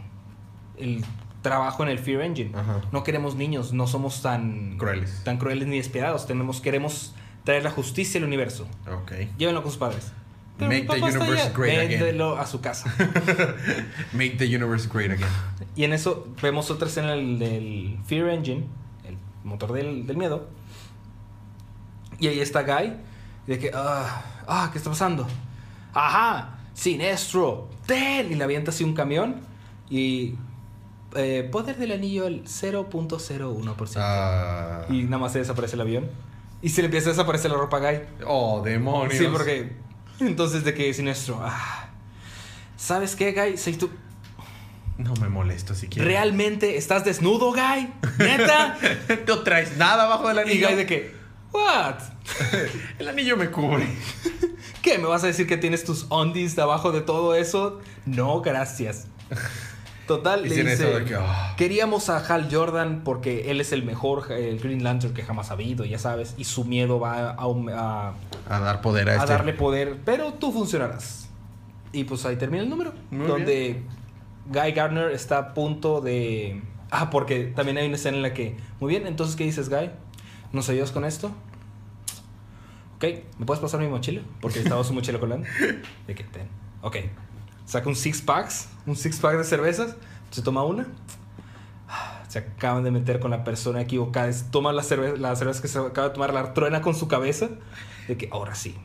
el trabajo en el Fear Engine. Ajá. No queremos niños, no somos tan Crueles. tan crueles ni despiadados. Tenemos, queremos traer la justicia al universo. Ok. Llévenlo con sus padres. Make the universe great again. Véndelo a su casa. Make the universe great again. y en eso vemos otra escena del, del Fear Engine, el motor del, del miedo. Y ahí está Guy. De que, ah, ah, ¿qué está pasando? Ajá, Sinestro, ten. Y le avienta así un camión. Y eh, poder del anillo el 0.01%. Ah. Y nada más se desaparece el avión. Y se le empieza a desaparecer la ropa a Guy. Oh, demonios. Sí, porque. Entonces, de que Sinestro. Ah, ¿Sabes qué, Guy? Si tú No me molesto siquiera. realmente estás desnudo, Guy. ¿Neta? no traes nada abajo del y anillo. Guy, de que. ¿What? El anillo me cubre. ¿Qué? ¿Me vas a decir que tienes tus undies debajo de todo eso? No, gracias. Total, le dice, que, ah. queríamos a Hal Jordan porque él es el mejor el Green Lantern que jamás ha habido, ya sabes, y su miedo va a, a- A dar poder a, a este. darle poder, pero tú funcionarás. Y pues ahí termina el número, Muy donde Guy Gardner está a punto de... Ah, porque también hay una escena en la que... Muy bien, entonces, ¿qué dices, Guy? ¿Nos ayudas con esto? Ok, ¿me puedes pasar mi mochila? Porque estaba su mochila colando. De que ten. Ok. Saca un six packs, un six pack de cervezas. Se toma una. Se acaban de meter con la persona equivocada. Es- Toma la cerveza, la cerveza que se acaba de tomar, la truena con su cabeza. De que ahora sí,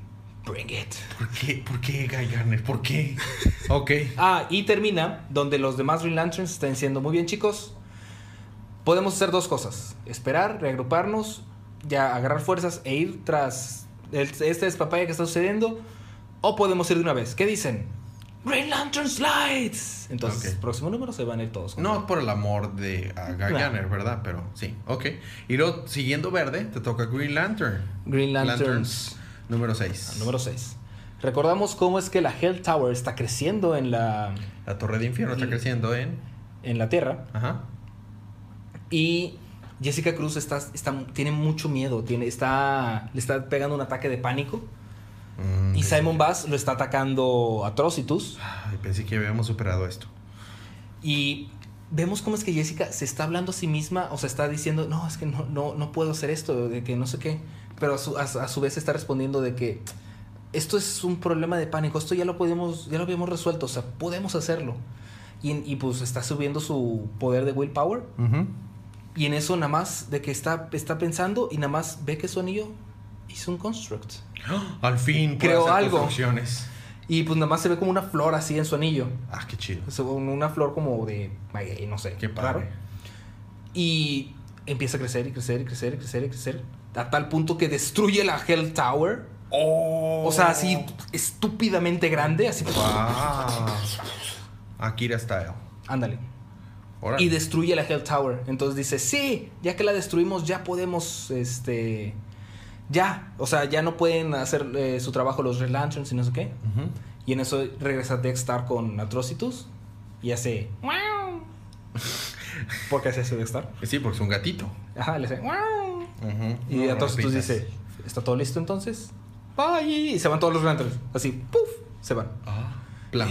bring it. ¿Por qué? ¿Por qué, Guy Garner? ¿Por qué? ok. Ah, y termina donde los demás Green Lanterns están diciendo, muy bien chicos, podemos hacer dos cosas. Esperar, reagruparnos, ya agarrar fuerzas e ir tras el- este despapaya que está sucediendo. O podemos ir de una vez. ¿Qué dicen? Green Lanterns Lights. Entonces, Ok. próximo número se van a ir todos. No por el amor de a Guy ¿verdad? Pero sí, ok. Y luego, siguiendo verde, te toca Green Lantern. Green Lanterns. Número 6. Ah, Número 6. Recordamos cómo es que la Hell Tower está creciendo en la, La Torre de Infierno está creciendo en. en la Tierra. Ajá. Y Jessica Cruz está, está, tiene mucho miedo, tiene, está, le está pegando un ataque de pánico. Mm, Y Simon Bass lo está atacando Atrocitus. Ay, pensé que habíamos superado esto. Y vemos cómo es que Jessica se está hablando a sí misma, o sea, está diciendo, no, es que no, no, no puedo hacer esto, de que no sé qué. Pero a su, a, a su vez está respondiendo de que esto es un problema de pánico, esto ya lo podemos, ya lo habíamos resuelto, o sea, podemos hacerlo. Y, y pues está subiendo su poder de willpower. Y en eso nada más de que está, está pensando y nada más ve que su anillo hizo un construct. Al fin Creo algo. Y pues nada más se ve como una flor así en su anillo. Ah, qué chido. Una flor como de no sé. Qué padre. raro. Y empieza a crecer y crecer y crecer y crecer y crecer. A tal punto que destruye la Hell Tower. Oh. O sea, así estúpidamente grande. Así. Wow. Akira style. Ándale. Y destruye la Hell Tower. Entonces dice, sí, ya que la destruimos, ya podemos, este... Ya, o sea, ya no pueden hacer eh, su trabajo los Red Lanterns y no sé qué. Ujú. Y en eso regresa Dexter con Atrocitus y hace... ¿Por qué hace eso Dexter? Sí, porque es un gatito. Ajá, le hace... Y No, Atrocitus dice, ¿está todo listo entonces? Bye. Y se van todos los Lanterns. Así, ¡puf! Se van. Ah,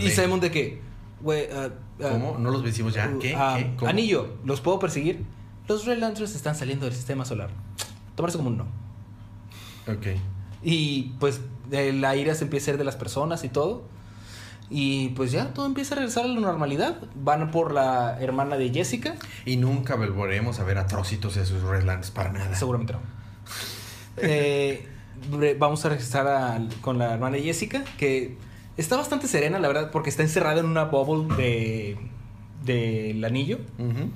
y sabemos de que, güey... ah, ¿Cómo? ¿No los vencimos ya? uh, ¿Qué? ah, ¿Qué? ¿Cómo? Anillo, ¿los puedo perseguir? Los Red Lanterns están saliendo del sistema solar. Tomarse como un no. Ok. Y pues la ira se empieza a ir de las personas y todo. Y pues ya todo empieza a regresar a la normalidad. Van por la hermana de Jessica. Y nunca volveremos a ver atrocitos de sus Redlands para nada. Seguramente no. Eh, vamos a regresar a- con la hermana de Jessica, que está bastante serena, la verdad, porque está encerrada en una bubble de del anillo. Ujú.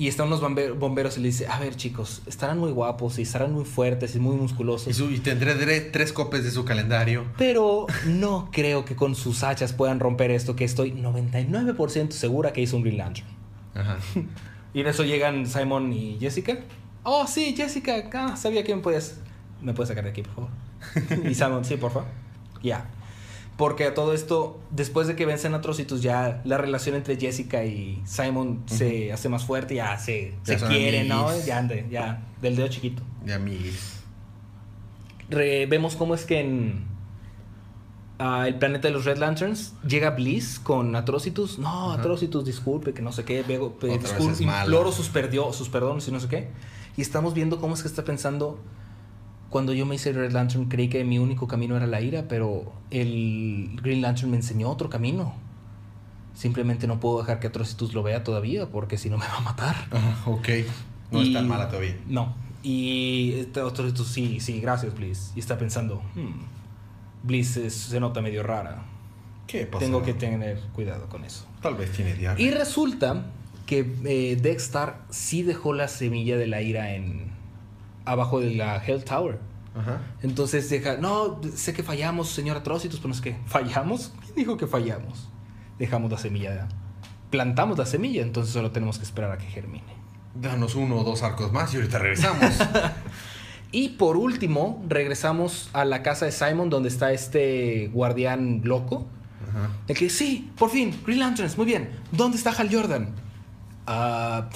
Y están unos bombe- bomberos y le dice, a ver chicos, estarán muy guapos y estarán muy fuertes y muy musculosos. Y, su- y tendré tres copias de su calendario. Pero no creo que con sus hachas puedan romper esto que estoy 99% segura que hizo un Green Lantern. Ajá. Y en eso llegan Simon y Jessica. Oh, sí, Jessica, ah, sabía que me podías... ¿Me puedes sacar de aquí, por favor? y Simon, sí, por favor. Ya. Porque a todo esto, después de que vencen a Atrocitus, ya la relación entre Jessica y Simon se hace más fuerte, ya se, Ya se quieren, ¿no? Ya, ande, ya, del dedo chiquito. De amiguis. Re- vemos cómo es que en ah, el planeta de los Red Lanterns llega Bliss con Atrocitus. No. Atrocitus, disculpe, que no sé qué. Vego, Otra vez discul- es malo. imploro sus, perdio- sus perdones y no sé qué. Y estamos viendo cómo es que está pensando. Cuando yo me hice Red Lantern, creí que mi único camino era la ira, pero el Green Lantern me enseñó otro camino. Simplemente no puedo dejar que Atrocitus lo vea todavía, porque si no me va a matar. Ajá, ok. No Y- es tan mala todavía. No. Y este esto, sí, sí, gracias, Bliss. Y está pensando, "Hmm, Bliss es- se nota medio rara. ¿Qué pasa? Tengo que tener cuidado con eso. Tal vez tiene diarrea. Y resulta que eh, Dexter sí dejó la semilla de la ira en abajo de la Hell Tower. Ajá. Entonces deja, no, sé que fallamos, señor Atrocitus, pero no es que fallamos. ¿Quién dijo que fallamos? Dejamos la semilla, plantamos la semilla, entonces solo tenemos que esperar a que germine. Danos uno o dos arcos más y ahorita regresamos. Y por último, regresamos a la casa de Simon, donde está este guardián loco. Ajá. El que, sí, por fin, Green Lanterns, muy bien. ¿Dónde está Hal Jordan? Ah,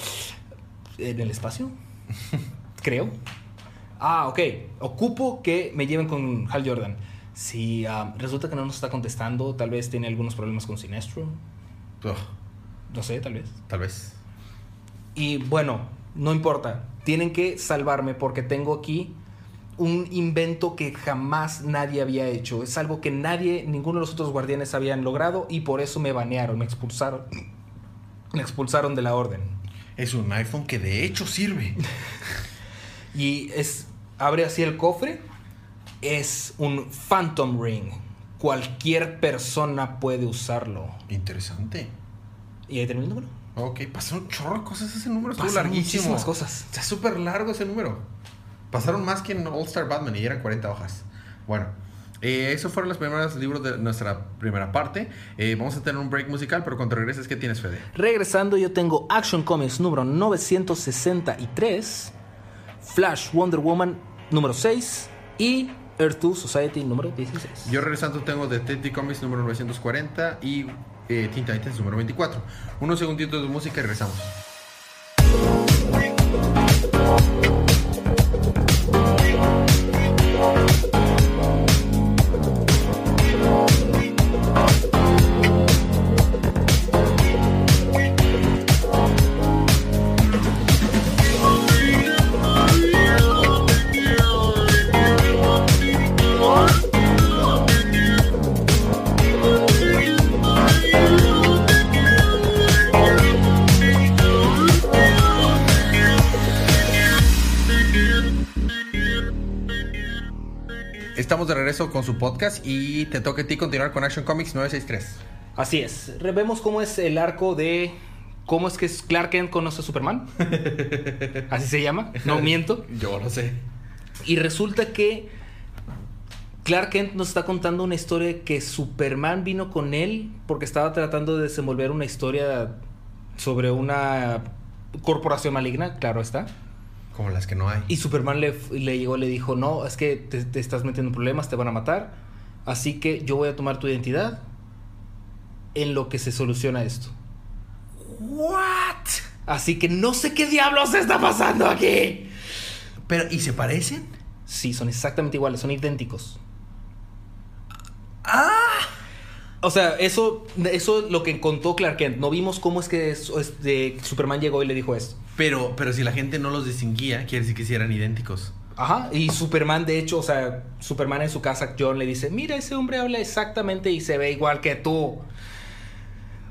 ¿En el espacio? Creo. Ah, ok. Ocupo que me lleven con Hal Jordan. Si ah, resulta que no nos está contestando, tal vez tiene algunos problemas con Sinestro. Ugh, No sé, tal vez. tal vez. Y bueno, no importa. Tienen que salvarme porque tengo aquí un invento que jamás nadie había hecho. Es algo que nadie, ninguno de los otros guardianes habían logrado y por eso me banearon, me expulsaron. Me expulsaron de la orden. Es un iPhone que de hecho sirve. Y es abre así el cofre. Es un Phantom Ring. Cualquier persona puede usarlo. Interesante. Y ahí termina el número. Ok, pasó un chorro de cosas ese número. Estuvo larguísimo. muchísimas cosas. Está súper largo ese número. Pasaron más que en All Star Batman y eran 40 hojas. Bueno, eh, esos fueron los primeros libros de nuestra primera parte. Eh, vamos a tener un break musical, pero cuando regreses, ¿qué tienes, Fede? Regresando, yo tengo Action Comics número 963, Flash Wonder Woman número 6 y Earth 2 Society número 16. Yo regresando tengo Detective Comics número 940 y eh, Teen Titans número 24. Unos segunditos de música y regresamos. Regreso con su podcast y te toca a ti continuar con Action Comics 963. Así es. Vemos cómo es el arco de cómo es que Clark Kent conoce a Superman. Así se llama. No miento. Yo lo sé. Y resulta que Clark Kent nos está contando una historia que Superman vino con él porque estaba tratando de desenvolver una historia sobre una corporación maligna, claro está. Como las que no hay. Y Superman le, le llegó, le dijo, no, es que te, te estás metiendo en problemas, te van a matar. Así que yo voy a tomar tu identidad en lo que se soluciona esto. ¿What? Así que no sé qué diablos está pasando aquí. Pero, ¿y se parecen? Sí, son exactamente iguales, son idénticos. ¡Ah! O sea, eso, eso es lo que contó Clark Kent. No vimos cómo es que es- es de- Superman llegó y le dijo esto. Pero, pero si la gente no los distinguía, quiere decir que sí eran idénticos. Ajá. Y Superman, de hecho, o sea, Superman en su casa, John le dice, mira, ese hombre habla exactamente y se ve igual que tú.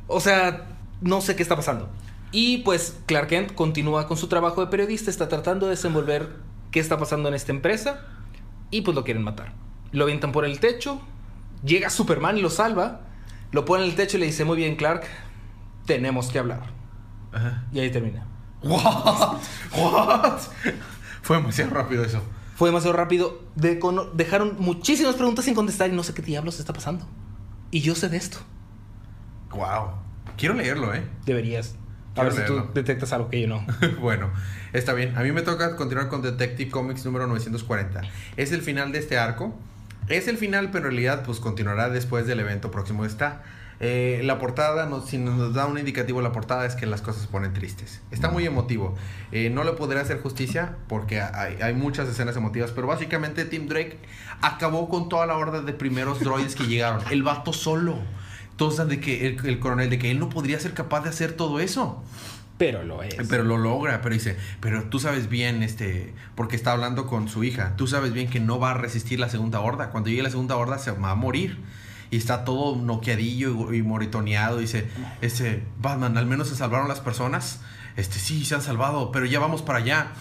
O sea, no sé qué está pasando. Y pues Clark Kent continúa con su trabajo de periodista, está tratando de desenvolver qué está pasando en esta empresa y pues lo quieren matar. Lo avientan por el techo, llega Superman y lo salva, lo pone en el techo y le dice, muy bien Clark, tenemos que hablar. Ajá. Y ahí termina. What? What? Fue demasiado rápido eso. Fue demasiado rápido. De- dejaron muchísimas preguntas sin contestar y no sé qué diablos está pasando. Y yo sé de esto. Wow. Quiero leerlo, ¿eh? Deberías. A Quiero ver si tú detectas algo que yo no. bueno, está bien. A mí me toca continuar con Detective Comics número 940. Es el final de este arco. Es el final, pero en realidad pues continuará después del evento próximo. Está. Eh, la portada, nos- si nos da un indicativo la portada es que las cosas se ponen tristes. Está muy emotivo. Eh, no le podré hacer justicia porque hay, hay muchas escenas emotivas, pero básicamente Tim Drake acabó con toda la horda de primeros droids que llegaron. El vato solo. Entonces, de que el, el coronel, de que él no podría ser capaz de hacer todo eso. Pero lo es. Pero lo logra, pero dice, pero tú sabes bien, este, porque está hablando con su hija, tú sabes bien que no va a resistir la segunda horda. Cuando llegue la segunda horda se va a morir. Y está todo noqueadillo y, moritoneado. Dice, este, Batman, al menos se salvaron las personas. Este, sí, se han salvado, pero ya vamos para allá.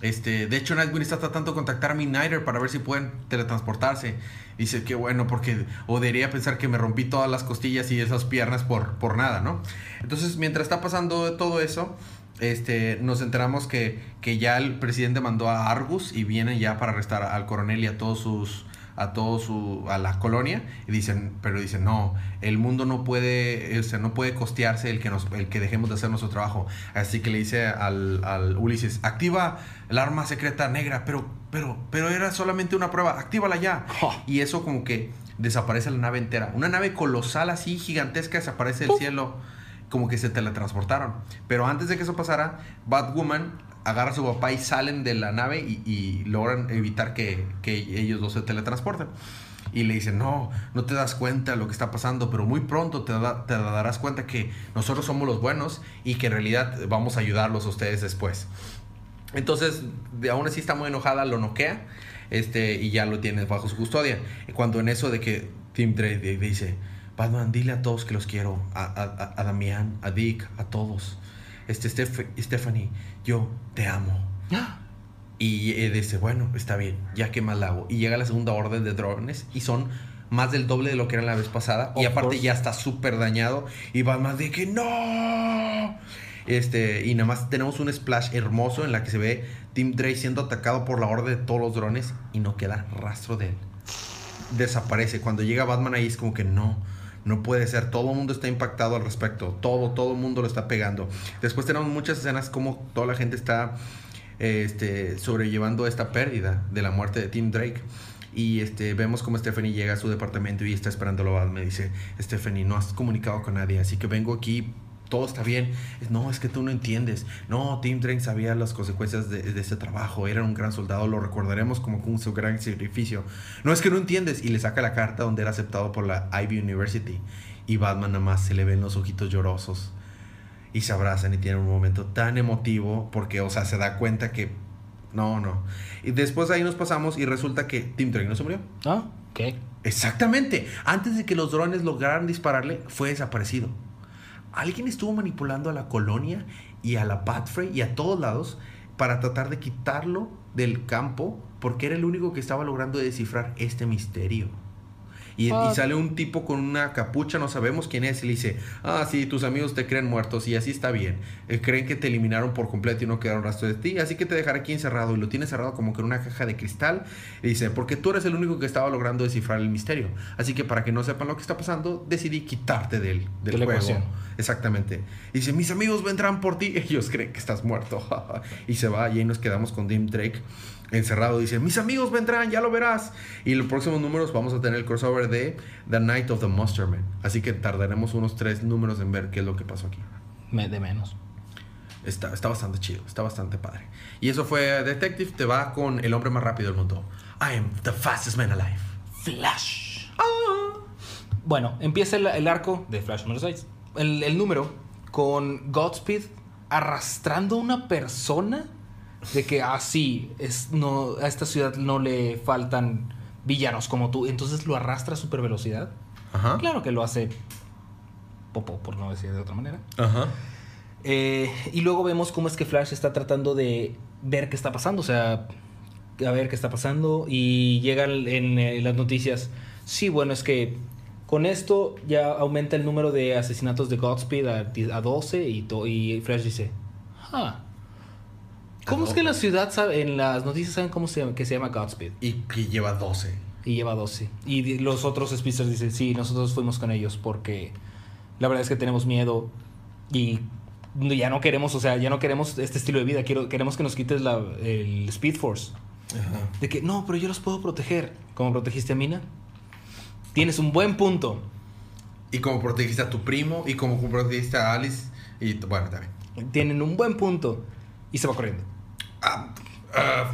Este, de hecho, Nightwing está tratando de contactar a Midnighter para ver si pueden teletransportarse. Dice, qué bueno, porque o pensar que me rompí todas las costillas y esas piernas por, por nada, ¿no? Entonces, mientras está pasando todo eso, este, nos enteramos que, que ya el presidente mandó a Argus y vienen ya para arrestar al coronel y a todos sus a todo su a la colonia y dicen pero dicen no el mundo no puede o sea, no puede costearse el que nos el que dejemos de hacer nuestro trabajo. Así que le dice al, al Ulises activa la arma secreta negra pero pero pero era solamente una prueba actívala ya. Y eso como que desaparece la nave entera. Una nave colosal así gigantesca desaparece del cielo como que se teletransportaron. Pero antes de que eso pasara, Batwoman agarra a su papá y salen de la nave y, y logran evitar que, que ellos dos se teletransporten. Y le dicen, no, no te das cuenta de lo que está pasando, pero muy pronto te, da- te darás cuenta que nosotros somos los buenos y que en realidad vamos a ayudarlos a ustedes después. Entonces, aún así está muy enojada, lo noquea este, y ya lo tiene bajo su custodia. Cuando en eso de que Tim Drake di- dice, Batman, dile a todos que los quiero, a, a- a Damián, a Dick, a todos. Este, Steph- Stephanie, yo te amo. Y eh, dice, bueno, está bien, ya que más la hago. Y llega la segunda orden de drones y son más del doble de lo que era la vez pasada. y aparte course. ya está súper dañado. Y Batman de que no. Este, y nada más tenemos un splash hermoso en la que se ve Tim Drake siendo atacado por la orden de todos los drones y no queda rastro de él. Desaparece. Cuando llega Batman ahí es como que no. No puede ser, todo el mundo está impactado al respecto, todo, todo el mundo lo está pegando. Después tenemos muchas escenas como toda la gente está este, sobrellevando esta pérdida de la muerte de Tim Drake. Y este, vemos como Stephanie llega a su departamento y está esperándolo a Me dice, Stephanie, no has comunicado con nadie, así que vengo aquí, todo está bien. No, es que tú no entiendes. No, Tim Drake sabía las consecuencias de, de ese trabajo, era un gran soldado, lo recordaremos como con su gran sacrificio. No es que no entiendes. Y le saca la carta donde era aceptado por la Ivy University. Y Batman nada más se le ven los ojitos llorosos y se abrazan y tienen un momento tan emotivo porque, o sea, se da cuenta que no, no. Y después ahí nos pasamos y resulta que Tim Drake no se murió. ¿Ah? ¿Qué? Exactamente. Antes de que los drones lograran dispararle, fue desaparecido. Alguien estuvo manipulando a la colonia y a la Batfrey y a todos lados para tratar de quitarlo del campo porque era el único que estaba logrando descifrar este misterio. Y, y Fuck. sale un tipo con una capucha, no sabemos quién es, y le dice, ah, sí, tus amigos te creen muertos y así está bien. Eh, creen que te eliminaron por completo y no quedaron rastro de ti, así que te dejaré aquí encerrado. Y lo tiene cerrado como que en una caja de cristal. Y dice, porque tú eres el único que estaba logrando descifrar el misterio. Así que para que no sepan lo que está pasando, decidí quitarte del, del De juego. ecuación. Exactamente. Y dice, mis amigos vendrán por ti. Ellos creen que estás muerto. y se va y ahí nos quedamos con Dim Drake encerrado. Dice, mis amigos vendrán, ya lo verás. Y en los próximos números vamos a tener el crossover de The Night of the Monster Man. Así que tardaremos unos tres números en ver qué es lo que pasó aquí. De menos. Está, está bastante chido, está bastante padre. Y eso fue Detective, te va con el hombre más rápido del mundo. I am the fastest man alive. Flash. Bueno, empieza el, el arco de Flash número 6. El, el número con Godspeed arrastrando a una persona de que así es no a esta ciudad no le faltan villanos como tú, entonces lo arrastra a super velocidad. Ajá. Claro que lo hace popo, por no decir de otra manera. Ajá. Eh, y luego vemos cómo es que Flash está tratando de ver qué está pasando, o sea, a ver qué está pasando. Y llegan en, eh, las noticias, sí, bueno, es que con esto ya aumenta el número de asesinatos de Godspeed a, a 12 y, to- y Flash dice, ah, ¿cómo es que en la ciudad, sabe- en las noticias saben cómo se llama, que se llama Godspeed? Y que lleva 12. Y lleva 12. Y los otros Speedsters dicen, sí, nosotros fuimos con ellos porque la verdad es que tenemos miedo y ya no queremos, o sea, ya no queremos este estilo de vida, quiero, queremos que nos quites la, el Speed Force. Ajá. De que, no, pero yo los puedo proteger. ¿Cómo protegiste a Mina? Tienes un buen punto. Y como protegiste a tu primo y como protegiste a Alice. Y bueno, también. Tienen un buen punto. Y se va corriendo. Ah, ah,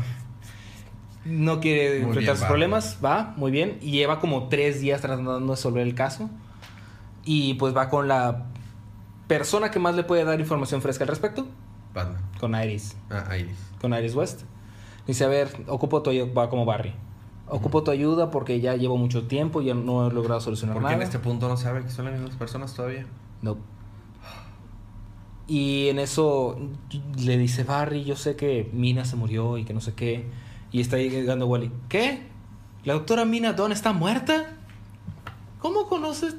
No quiere Muy enfrentar bien, sus va. problemas, va, muy bien. Y lleva como tres días tratando de resolver el caso. Y pues va con la persona que más le puede dar información fresca al respecto, Batman. con Iris, Ah, Iris. con Iris West. Dice, a ver, ocupo tu ayuda, va como Barry. Ocupo tu ayuda porque ya llevo mucho tiempo y ya no he logrado solucionar Porque nada. en este punto no sabe que son las mismas personas todavía. No. Y en eso le dice Barry, yo sé que Mina se murió y que no sé qué. Y está llegando Wally. ¿Qué? ¿La doctora Mina Don está muerta? ¿Cómo conoces?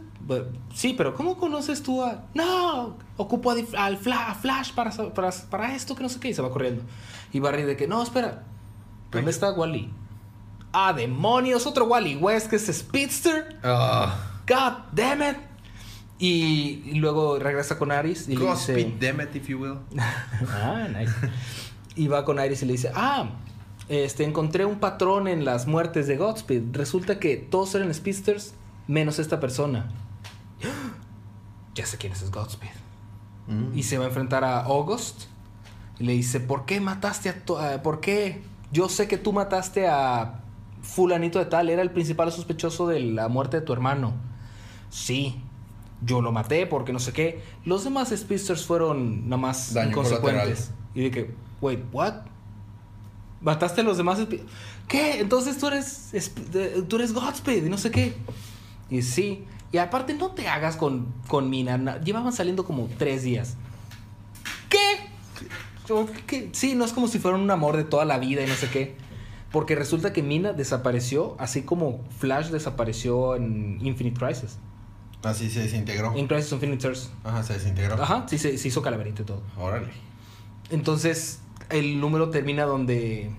Sí, pero ¿cómo conoces tú a...? No, ocupo al Flash para, para, para esto que no sé qué. Y se va corriendo. Y Barry de que, no, espera. ¿Dónde está Wally? Ah, demonios, otro Wally West que es Speedster. Ah. God damn it. Y, y luego regresa con Aris y le Godspeed, dice. if you will. Ah, nice. Y va con Iris y le dice, ah, este, encontré un patrón en las muertes de Godspeed. Resulta que todos eran speedsters menos esta persona. Ya sé quién es Godspeed. Mm. Y se va a enfrentar a August. Y le dice, ¿por qué mataste a... to- a- ¿Por qué? Yo sé que tú mataste a fulanito de tal. Era el principal sospechoso de la muerte de tu hermano. Sí, yo lo maté porque no sé qué. Los demás Speedsters fueron nada más Daño inconsecuentes. Y de que, wait, what? ¿Mataste a los demás Spe- ¿Qué? Entonces tú eres, tú eres Godspeed y no sé qué. Y sí. Y aparte no te hagas con, con Mina. na- Llevaban saliendo como tres días. ¿Qué? ¿qué? Sí, no es como si fuera un amor de toda la vida y no sé qué. Porque resulta que Mina desapareció, así como Flash desapareció en Infinite Crisis. Así se desintegró. En Crisis on Infinite Earths. Ajá, se desintegró. Ajá, sí se, se hizo calaverito y todo. Órale. Entonces, el número termina donde.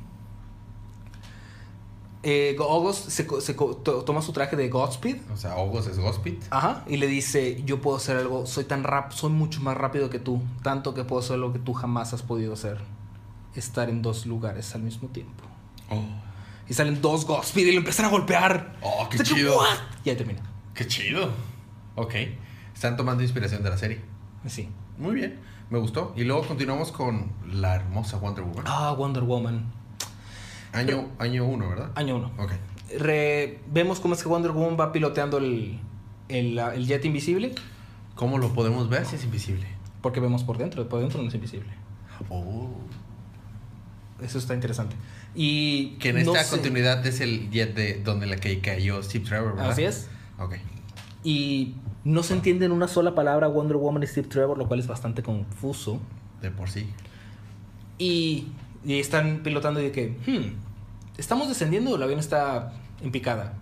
Eh, August se, to- toma su traje de Godspeed. O sea, Ogos es Godspeed. Ajá. Y le dice: Yo puedo hacer algo. Soy tan rap, soy mucho más rápido que tú. Tanto que puedo hacer lo que tú jamás has podido hacer. Estar en dos lugares al mismo tiempo. Oh. Y salen dos Godspeed y lo empiezan a golpear. Oh, qué O sea, que, chido. Y ahí termina. Qué chido. Ok. Están tomando inspiración de la serie. Sí. Muy bien. Me gustó. Y luego continuamos con la hermosa Wonder Woman. Ah, Wonder Woman. Año, año uno, ¿verdad? Año uno. Ok. Re- vemos cómo es que Wonder Woman va piloteando el, el, el jet invisible. ¿Cómo lo podemos ver si es invisible? Porque vemos por dentro, por dentro no es invisible. Oh. Eso está interesante. Y Que en no esta sé- continuidad es el jet de donde la que cayó Steve Trevor, ¿verdad? Así es. Ok. Y no se entiende en una sola palabra Wonder Woman y Steve Trevor, lo cual es bastante confuso. De por sí. Y Y están pilotando y de que, hmm, ¿estamos descendiendo o el avión está en picada?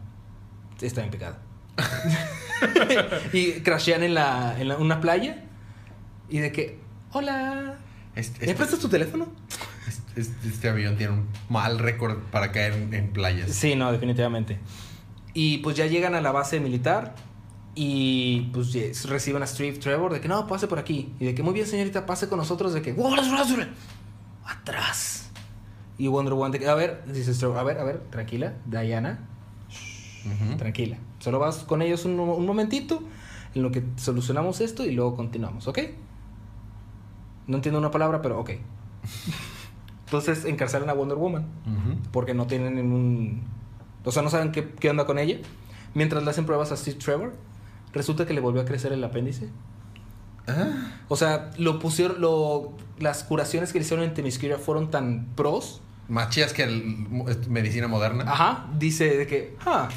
Está en picada. y crashean en, la, en la- una playa y de que, hola, Este, ¿me este- prestas tu teléfono? este- este- este avión tiene un mal récord para caer en, en playas. Sí, no, definitivamente. Y pues ya llegan a la base militar y pues reciben a Steve Trevor de que no, pase por aquí. Y de que muy bien, señorita, pase con nosotros. De que, "Wow, las brazos, atrás. Y Wonder Woman de que, a ver, dice Trevor, a ver, a ver, tranquila, Diana, tranquila. Solo vas con ellos un, un momentito en lo que solucionamos esto y luego continuamos, ¿ok? No entiendo una palabra, pero ok. Entonces encarcelan a Wonder Woman porque no tienen un... O sea, no saben qué, qué onda con ella. Mientras le hacen pruebas a Steve Trevor, resulta que le volvió a crecer el apéndice. Ah, O sea, lo pusieron, lo, las curaciones que le hicieron en Temisquira fueron tan pros. Más chidas que el, medicina moderna. Ajá, dice de que, ah,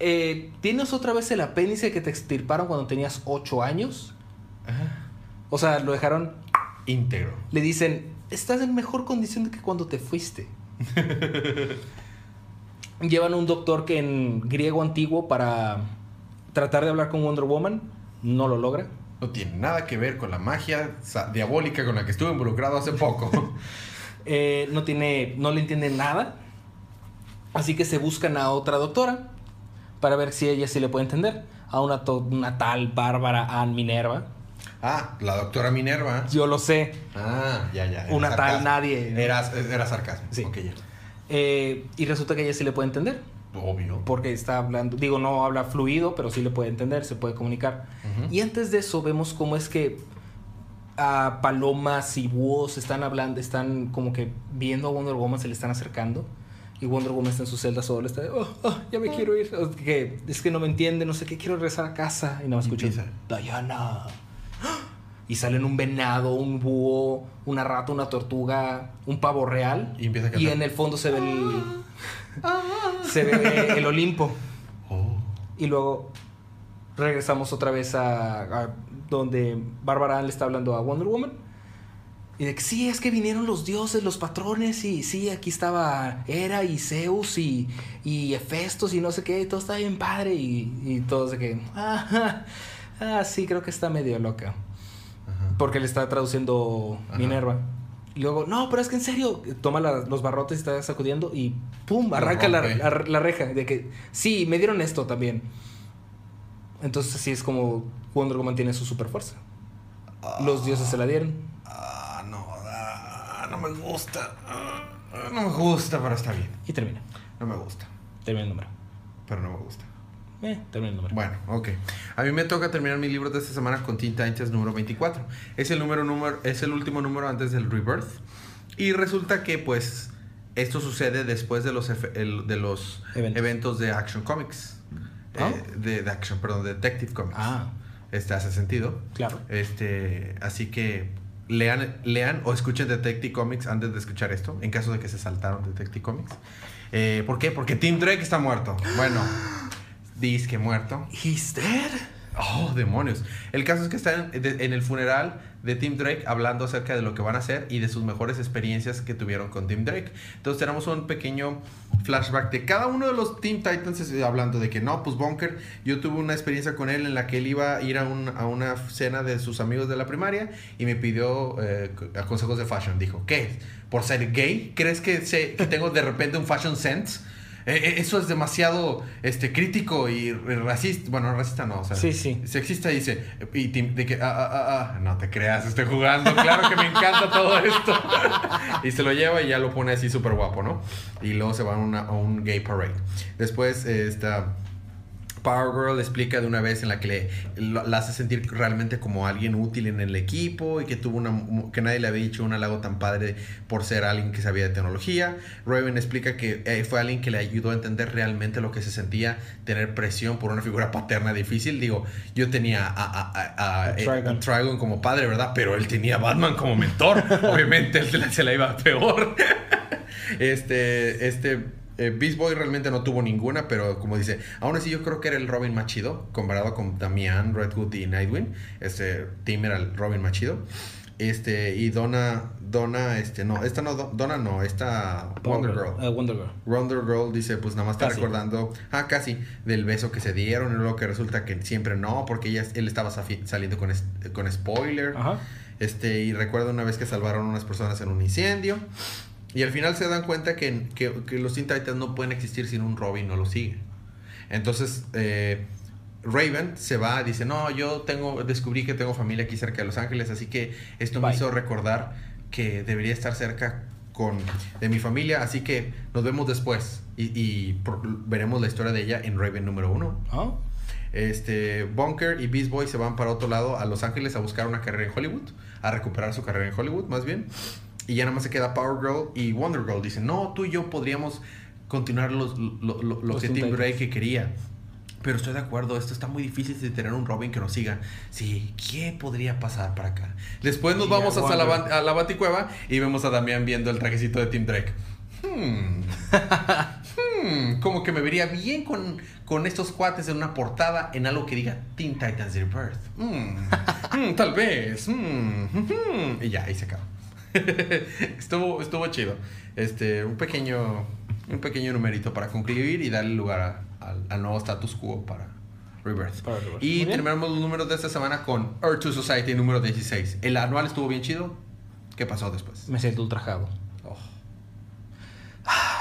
eh, ¿tienes otra vez el apéndice que te extirparon cuando tenías 8 años? Ah, O sea, lo dejaron, íntegro. le dicen, estás en mejor condición que cuando te fuiste. Llevan un doctor que en griego antiguo para tratar de hablar con Wonder Woman, no lo logra. No tiene nada que ver con la magia diabólica con la que estuve involucrado hace poco. Eh, no tiene, no le entienden nada. Así que se buscan a otra doctora para ver si ella sí le puede entender. A una, tal Bárbara Ann Minerva. ah, la doctora Minerva. Yo lo sé. Ah, ya, ya. Una tal nadie. Era, era sarcasmo. Sí. Ya. Eh, y resulta que ella sí le puede entender. Obvio. Porque está hablando, digo, no habla fluido, pero sí le puede entender, se puede comunicar. Y antes de eso vemos cómo es que a palomas y búhos están hablando, están como que viendo a Wonder Woman, se le están acercando. Y Wonder Woman está en su celda sola, está de, oh, oh, ya me quiero ir. O que, es que no me entiende, no sé qué, quiero regresar a casa. Y nada más Y escucho, empieza. Diana. Y salen un venado, un búho, una rata, una tortuga, un pavo real. Y empieza a Y en el fondo se ve el, se ve el Olimpo. Oh. Y luego regresamos otra vez a, a donde Bárbara le está hablando a Wonder Woman. Y de que sí, es que vinieron los dioses, los patrones, y sí, aquí estaba Hera y Zeus y, y Hefestos y no sé qué, y todo está bien padre. Y, y todos de que, ah, ah, sí, creo que está medio loca. Ajá. Porque le está traduciendo Ajá. Minerva. Y luego, no, pero es que en serio, toma la- los barrotes, está sacudiendo y ¡pum! Arranca la, la- la reja. De que, sí, me dieron esto también. Entonces así es como Wonder Woman tiene su super fuerza. Los dioses se la dieron. Ah, no, ah, no me gusta. Ah, no me gusta, pero está bien. Y termina. No me gusta, Termina el número. pero no me gusta. Eh, termina el número. Bueno, ok. A mí me toca terminar mis libros de esta semana con Teen Titans número 24. Es el número, número es el último número antes del Rebirth. Y resulta que pues esto sucede después de los el- de los Eventos. eventos. de Action Comics. ¿Ah? Eh, de, de Action, perdón, de Detective Comics. Ah, Este hace sentido. claro. Este, así que lean, lean o escuchen Detective Comics antes de escuchar esto, en caso de que se saltaron Detective Comics. Eh, ¿Por qué? Porque Tim Drake está muerto. Bueno, dice que muerto. He's dead. Oh, demonios. El caso es que están en, de- en el funeral de Tim Drake hablando acerca de lo que van a hacer y de sus mejores experiencias que tuvieron con Tim Drake. Entonces tenemos un pequeño flashback de cada uno de los Teen Titans eh, hablando de que no, pues Bunker, yo tuve una experiencia con él en la que él iba a ir a, un- a una cena de sus amigos de la primaria y me pidió eh, co- consejos de fashion. Dijo, ¿qué? ¿Por ser gay? ¿Crees que, que tengo de repente un fashion sense? Eh, eh, eso es demasiado este, crítico y racista. Bueno, racista no, o sea, Sí, sí. sexista dice, y Tim- de que, ah, ah, ah, ah, no te creas, estoy jugando, claro que me encanta todo esto. y se lo lleva y ya lo pone así súper guapo, ¿no? Y luego se va a, una- a un gay parade. Después, eh, esta Power Girl explica de una vez en la que le, lo- la hace sentir realmente como alguien útil en el equipo y que tuvo una que nadie le había dicho un halago tan padre por ser alguien que sabía de tecnología. Raven explica que eh, fue alguien que le ayudó a entender realmente lo que se sentía tener presión por una figura paterna difícil. Digo, yo tenía a, a- a- a- A eh, Trigon. como padre, ¿verdad? Pero él tenía a Batman como mentor. Obviamente él se la, se la iba peor. este, este eh, Beast Boy realmente no tuvo ninguna, pero como dice, aún así yo creo que era el Robin más chido, comparado con Damian, Redwood y Nightwing. Este Tim era el Robin más chido. Este, y Donna, Donna, este, no, esta no, Donna no, esta Wonder Girl. Eh, Wonder Girl. Wonder Girl dice, pues nada más está Casi. recordando, ah, casi, del beso que se dieron, y luego que resulta que siempre no, porque ella, él estaba saliendo con, con spoiler. Ajá. Este, y recuerda una vez que salvaron a unas personas en un incendio. Y al final se dan cuenta que, que, que los Teen Titans no pueden existir sin un Robin, no lo sigue. Entonces, eh, Raven se va, dice, no, yo tengo, descubrí que tengo familia aquí cerca de Los Ángeles, así que esto me hizo recordar que debería estar cerca con, de mi familia, así que nos vemos después. Y, y por- veremos la historia de ella en Raven número uno. Ah, Este, Bunker y Beast Boy se van para otro lado a Los Ángeles a buscar una carrera en Hollywood, a recuperar su carrera en Hollywood, más bien. Y ya nada más se queda Power Girl y Wonder Girl. Dicen, no, tú y yo podríamos continuar los- lo, lo- lo Los que Tim. Drake quería. Pero estoy de acuerdo, esto está muy difícil de tener un Robin que nos siga. Sí, ¿qué podría pasar para acá? Después nos Y vamos a hasta la, a la Baticueva y vemos a Damián viendo el trajecito de Tim Drake. Hmm. Hmm, como que me vería bien con, con estos cuates en una portada en algo que diga Teen Titans Rebirth. Hmm, hmm, tal vez. hmm, y ya, ahí se acabó. estuvo, estuvo chido. Este, un pequeño, un pequeño numerito para concluir y darle lugar a- al, al nuevo status quo para Rebirth. Para Rebirth. Y terminamos los números de esta semana con Earth to Society número 16. El anual estuvo bien chido. ¿Qué pasó después? me siento ultrajado. Oh.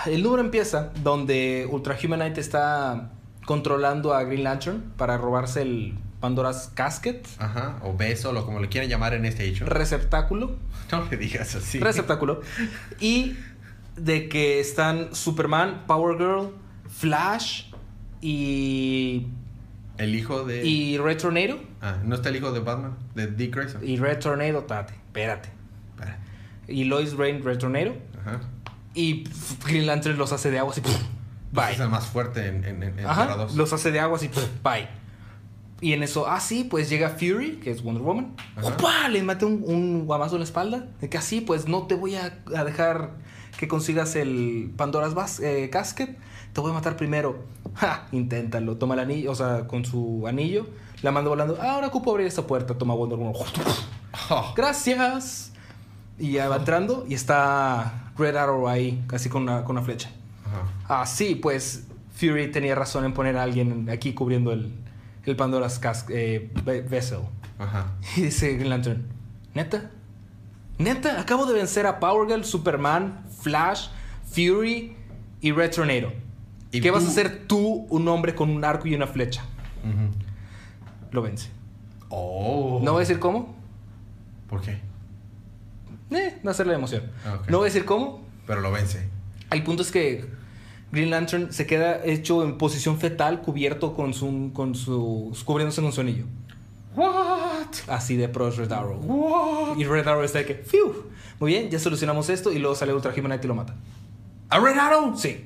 El número empieza donde Ultra Humanite está controlando a Green Lantern para robarse el Pandora's Casket, Ajá, o beso, o como le quieran llamar en este hecho. receptáculo, No le digas así. receptáculo, y de que están Superman, Power Girl, Flash y, El hijo de. y Red Tornado. Ah, ¿no está el hijo de Batman? De Dick Grayson. Y Red Tornado, tate, espérate. Espera. Y Lois Lane, Red Tornado. Ajá. Y Green Lantern los hace de agua así. Pues Bye. es el más fuerte en, en, en, en Ajá, Tierra 2. los hace de agua así. pf, Bye. Y en eso, ah, sí, pues llega Fury, que es Wonder Woman. ¡Opa! Le mete un, un guamazo en la espalda. De que así, pues no te voy a, a dejar que consigas el Pandora's Bas- eh, Casket. Te voy a matar primero. ¡Ja! Inténtalo. Toma el anillo, o sea, con su anillo. La manda volando. Ah, ahora ocupo abrir esta puerta. Toma Wonder Woman. Oh, Gracias. Y ya va entrando y está Red Arrow ahí, casi con una, con una flecha. ajá. Ah, sí, pues Fury tenía razón en poner a alguien aquí cubriendo el, el Pandora's Cas eh, ve- Vessel. Ajá. Y dice Green Lantern, ¿neta? ¿Neta? Acabo de vencer a Power Girl, Superman, Flash, Fury y Red Tornado. ¿Y ¿Qué vas a hacer tú, un hombre con un arco y una flecha? Lo vence. Oh. No voy a decir cómo. ¿Por qué? Eh, no hacer la emoción. Ah. No voy a decir cómo. Pero lo vence. El punto es que Green Lantern se queda hecho en posición fetal, cubierto con su, con su, cubriéndose con su anillo. What? Así de pro es Red Arrow. What? Y Red Arrow está de que, ¡fiu! Muy bien, ya solucionamos esto y luego sale Ultra Humanite y lo mata. ¿A Red Arrow? Sí.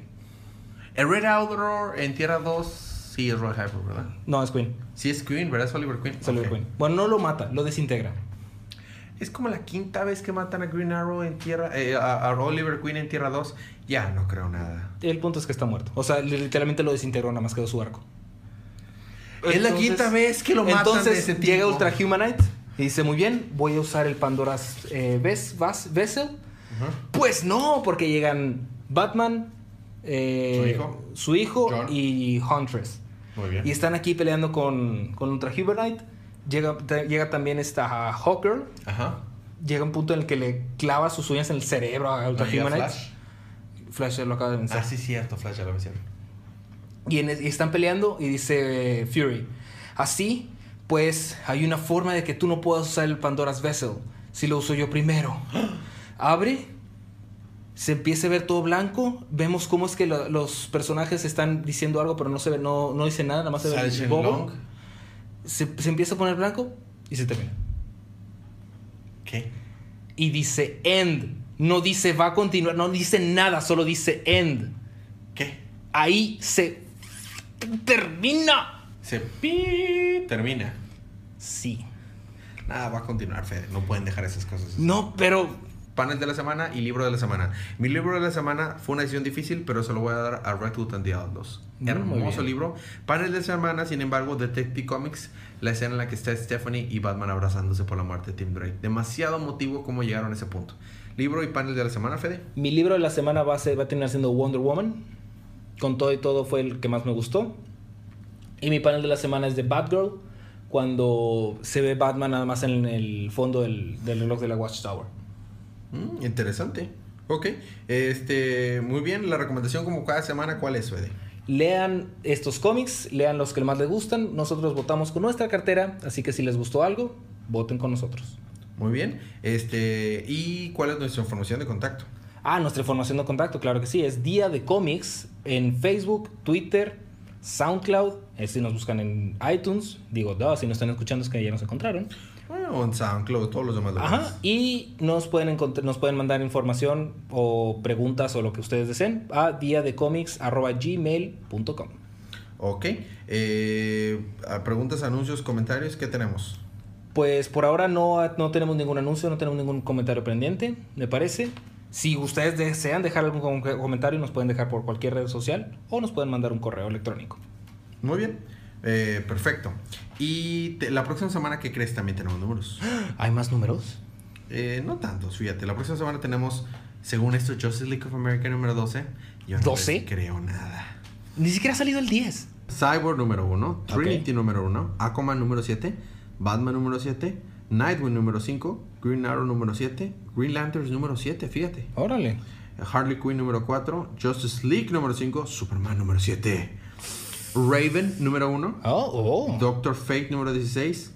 El Red Arrow en Tierra 2 sí es Red Hyper, ¿verdad? No, es Queen. Sí es Queen, ¿verdad? Es Oliver Queen. Es Oliver. Queen. Bueno, no lo mata, lo desintegra. Es como la quinta vez que matan a Green Arrow en Tierra... eh, a, a Oliver Queen en Tierra 2. Ya, no creo nada. El punto es que está muerto. O sea, literalmente lo desintegró, nada más quedó su arco. es la quinta vez que lo matan Entonces de ese tipo. llega Ultra Humanite y dice, muy bien, voy a usar el Pandora's eh, Ves- Vas- Vessel. Pues no, porque llegan Batman, eh, Su hijo. su hijo John. y Huntress. Muy bien. Y están aquí peleando con, con Ultra Humanite. Llega, llega también esta Hawker. Ajá. Llega un punto en el que le clava sus uñas en el cerebro a Ultra ¿No. Flash? Flash lo acaba de vencer. Ah, sí, cierto. Flash ya lo vencieron. Y, en- y están peleando y dice eh, Fury, así pues hay una forma de que tú no puedas usar el Pandora's Vessel si lo uso yo primero. Abre, se empieza a ver todo blanco, vemos cómo es que lo- los personajes están diciendo algo pero no se ve, no, no dice nada, nada más se ve bobo. Se, se empieza a poner blanco y se termina. ¿Qué? Y dice end, no dice va a continuar, no dice nada, solo dice end. ¿Qué? Ahí se termina. Se pi termina. Sí. Nada, va a continuar, Fede. No pueden dejar esas cosas. así. No, pero panel de la semana y libro de la semana. Mi libro de la semana fue una decisión difícil, pero se lo voy a dar a Red Hood and the Outlaws. Mm, muy Hermoso libro. Panel de semana, sin embargo, Detective Comics, la escena en la que está Stephanie y Batman abrazándose por la muerte de Tim Drake. Demasiado motivo cómo llegaron a ese punto. Libro y panel de la semana, Fede. Mi libro de la semana va a, ser- va a terminar siendo Wonder Woman. Con todo y todo fue el que más me gustó. Y mi panel de la semana es de Batgirl. Cuando se ve Batman nada más en el fondo del, del reloj de la Watchtower. Mm, interesante. Ok. Este, muy bien. La recomendación como cada semana, ¿cuál es, Fede? Lean estos cómics, lean los que más les gustan. Nosotros votamos con nuestra cartera, así que si les gustó algo, voten con nosotros. Muy bien. Este, ¿y cuál es nuestra información de contacto? Ah, nuestra información de contacto, claro que sí. Es Día de Cómics en Facebook, Twitter, SoundCloud. Eh, si nos buscan en iTunes, digo, si nos están escuchando es que ya nos encontraron. Bueno, en SoundCloud, todos los demás lugares. Ajá. Y nos pueden, nos pueden mandar información o preguntas o lo que ustedes deseen a diadecomics.gmail.com. Ok. Eh, preguntas, anuncios, comentarios, ¿qué tenemos? Pues por ahora no, no tenemos ningún anuncio, no tenemos ningún comentario pendiente, me parece. Si ustedes desean dejar algún com- comentario, nos pueden dejar por cualquier red social o nos pueden mandar un correo electrónico. Muy bien. Eh, perfecto. Y te- la próxima semana, ¿qué crees? También tenemos números. ¿Hay más números? Eh, no tantos, fíjate. La próxima semana tenemos, según esto, Justice League of America número 12. Yo no ¿12? les creo nada. Ni siquiera ha salido el 10. Cyborg número 1, Trinity Ok. número 1, Aquaman número 7, Batman número 7, Nightwing número 5, Green Arrow número 7, Green Lanterns número 7, fíjate. Órale. Harley Quinn número 4, Justice League número 5, Superman número 7, Raven número 1, Oh, oh. Doctor Fate número 16,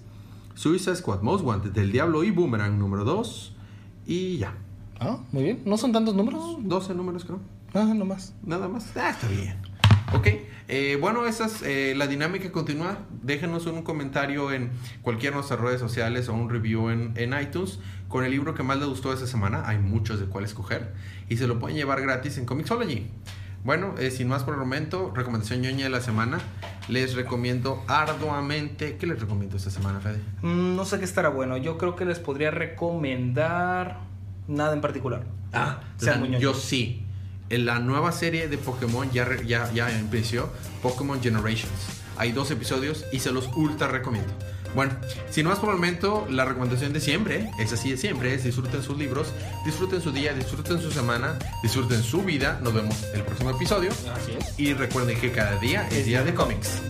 Suicide Squad Most Wanted del Diablo y Boomerang número 2 y ya. Ah, muy bien. ¿No son tantos números? 12 números creo. Ah, no más. Nada más. Ah, está bien. Ok. eh, bueno, esa es eh, la dinámica continúa. Déjenos un comentario en cualquiera de nuestras redes sociales o un review en, en iTunes con el libro que más les gustó esa semana. Hay muchos de cuál escoger. Y se lo pueden llevar gratis en Comixology. Bueno, eh, sin más por el momento, recomendación ñoña de la semana. Les recomiendo arduamente. ¿Qué les recomiendo esta semana, Fede? Mm, no sé qué estará bueno. Yo creo que les podría recomendar nada en particular. Ah, la- yo sí. En la nueva serie de Pokémon ya, ya, ya empezó, Pokémon Generations. Hay dos episodios y se los ultra recomiendo. Bueno, sin más por el momento, la recomendación de siempre, es así de siempre, es disfruten sus libros, disfruten su día, disfruten su semana, disfruten su vida. Nos vemos el próximo episodio. Así es. Y recuerden que cada día es día de cómics.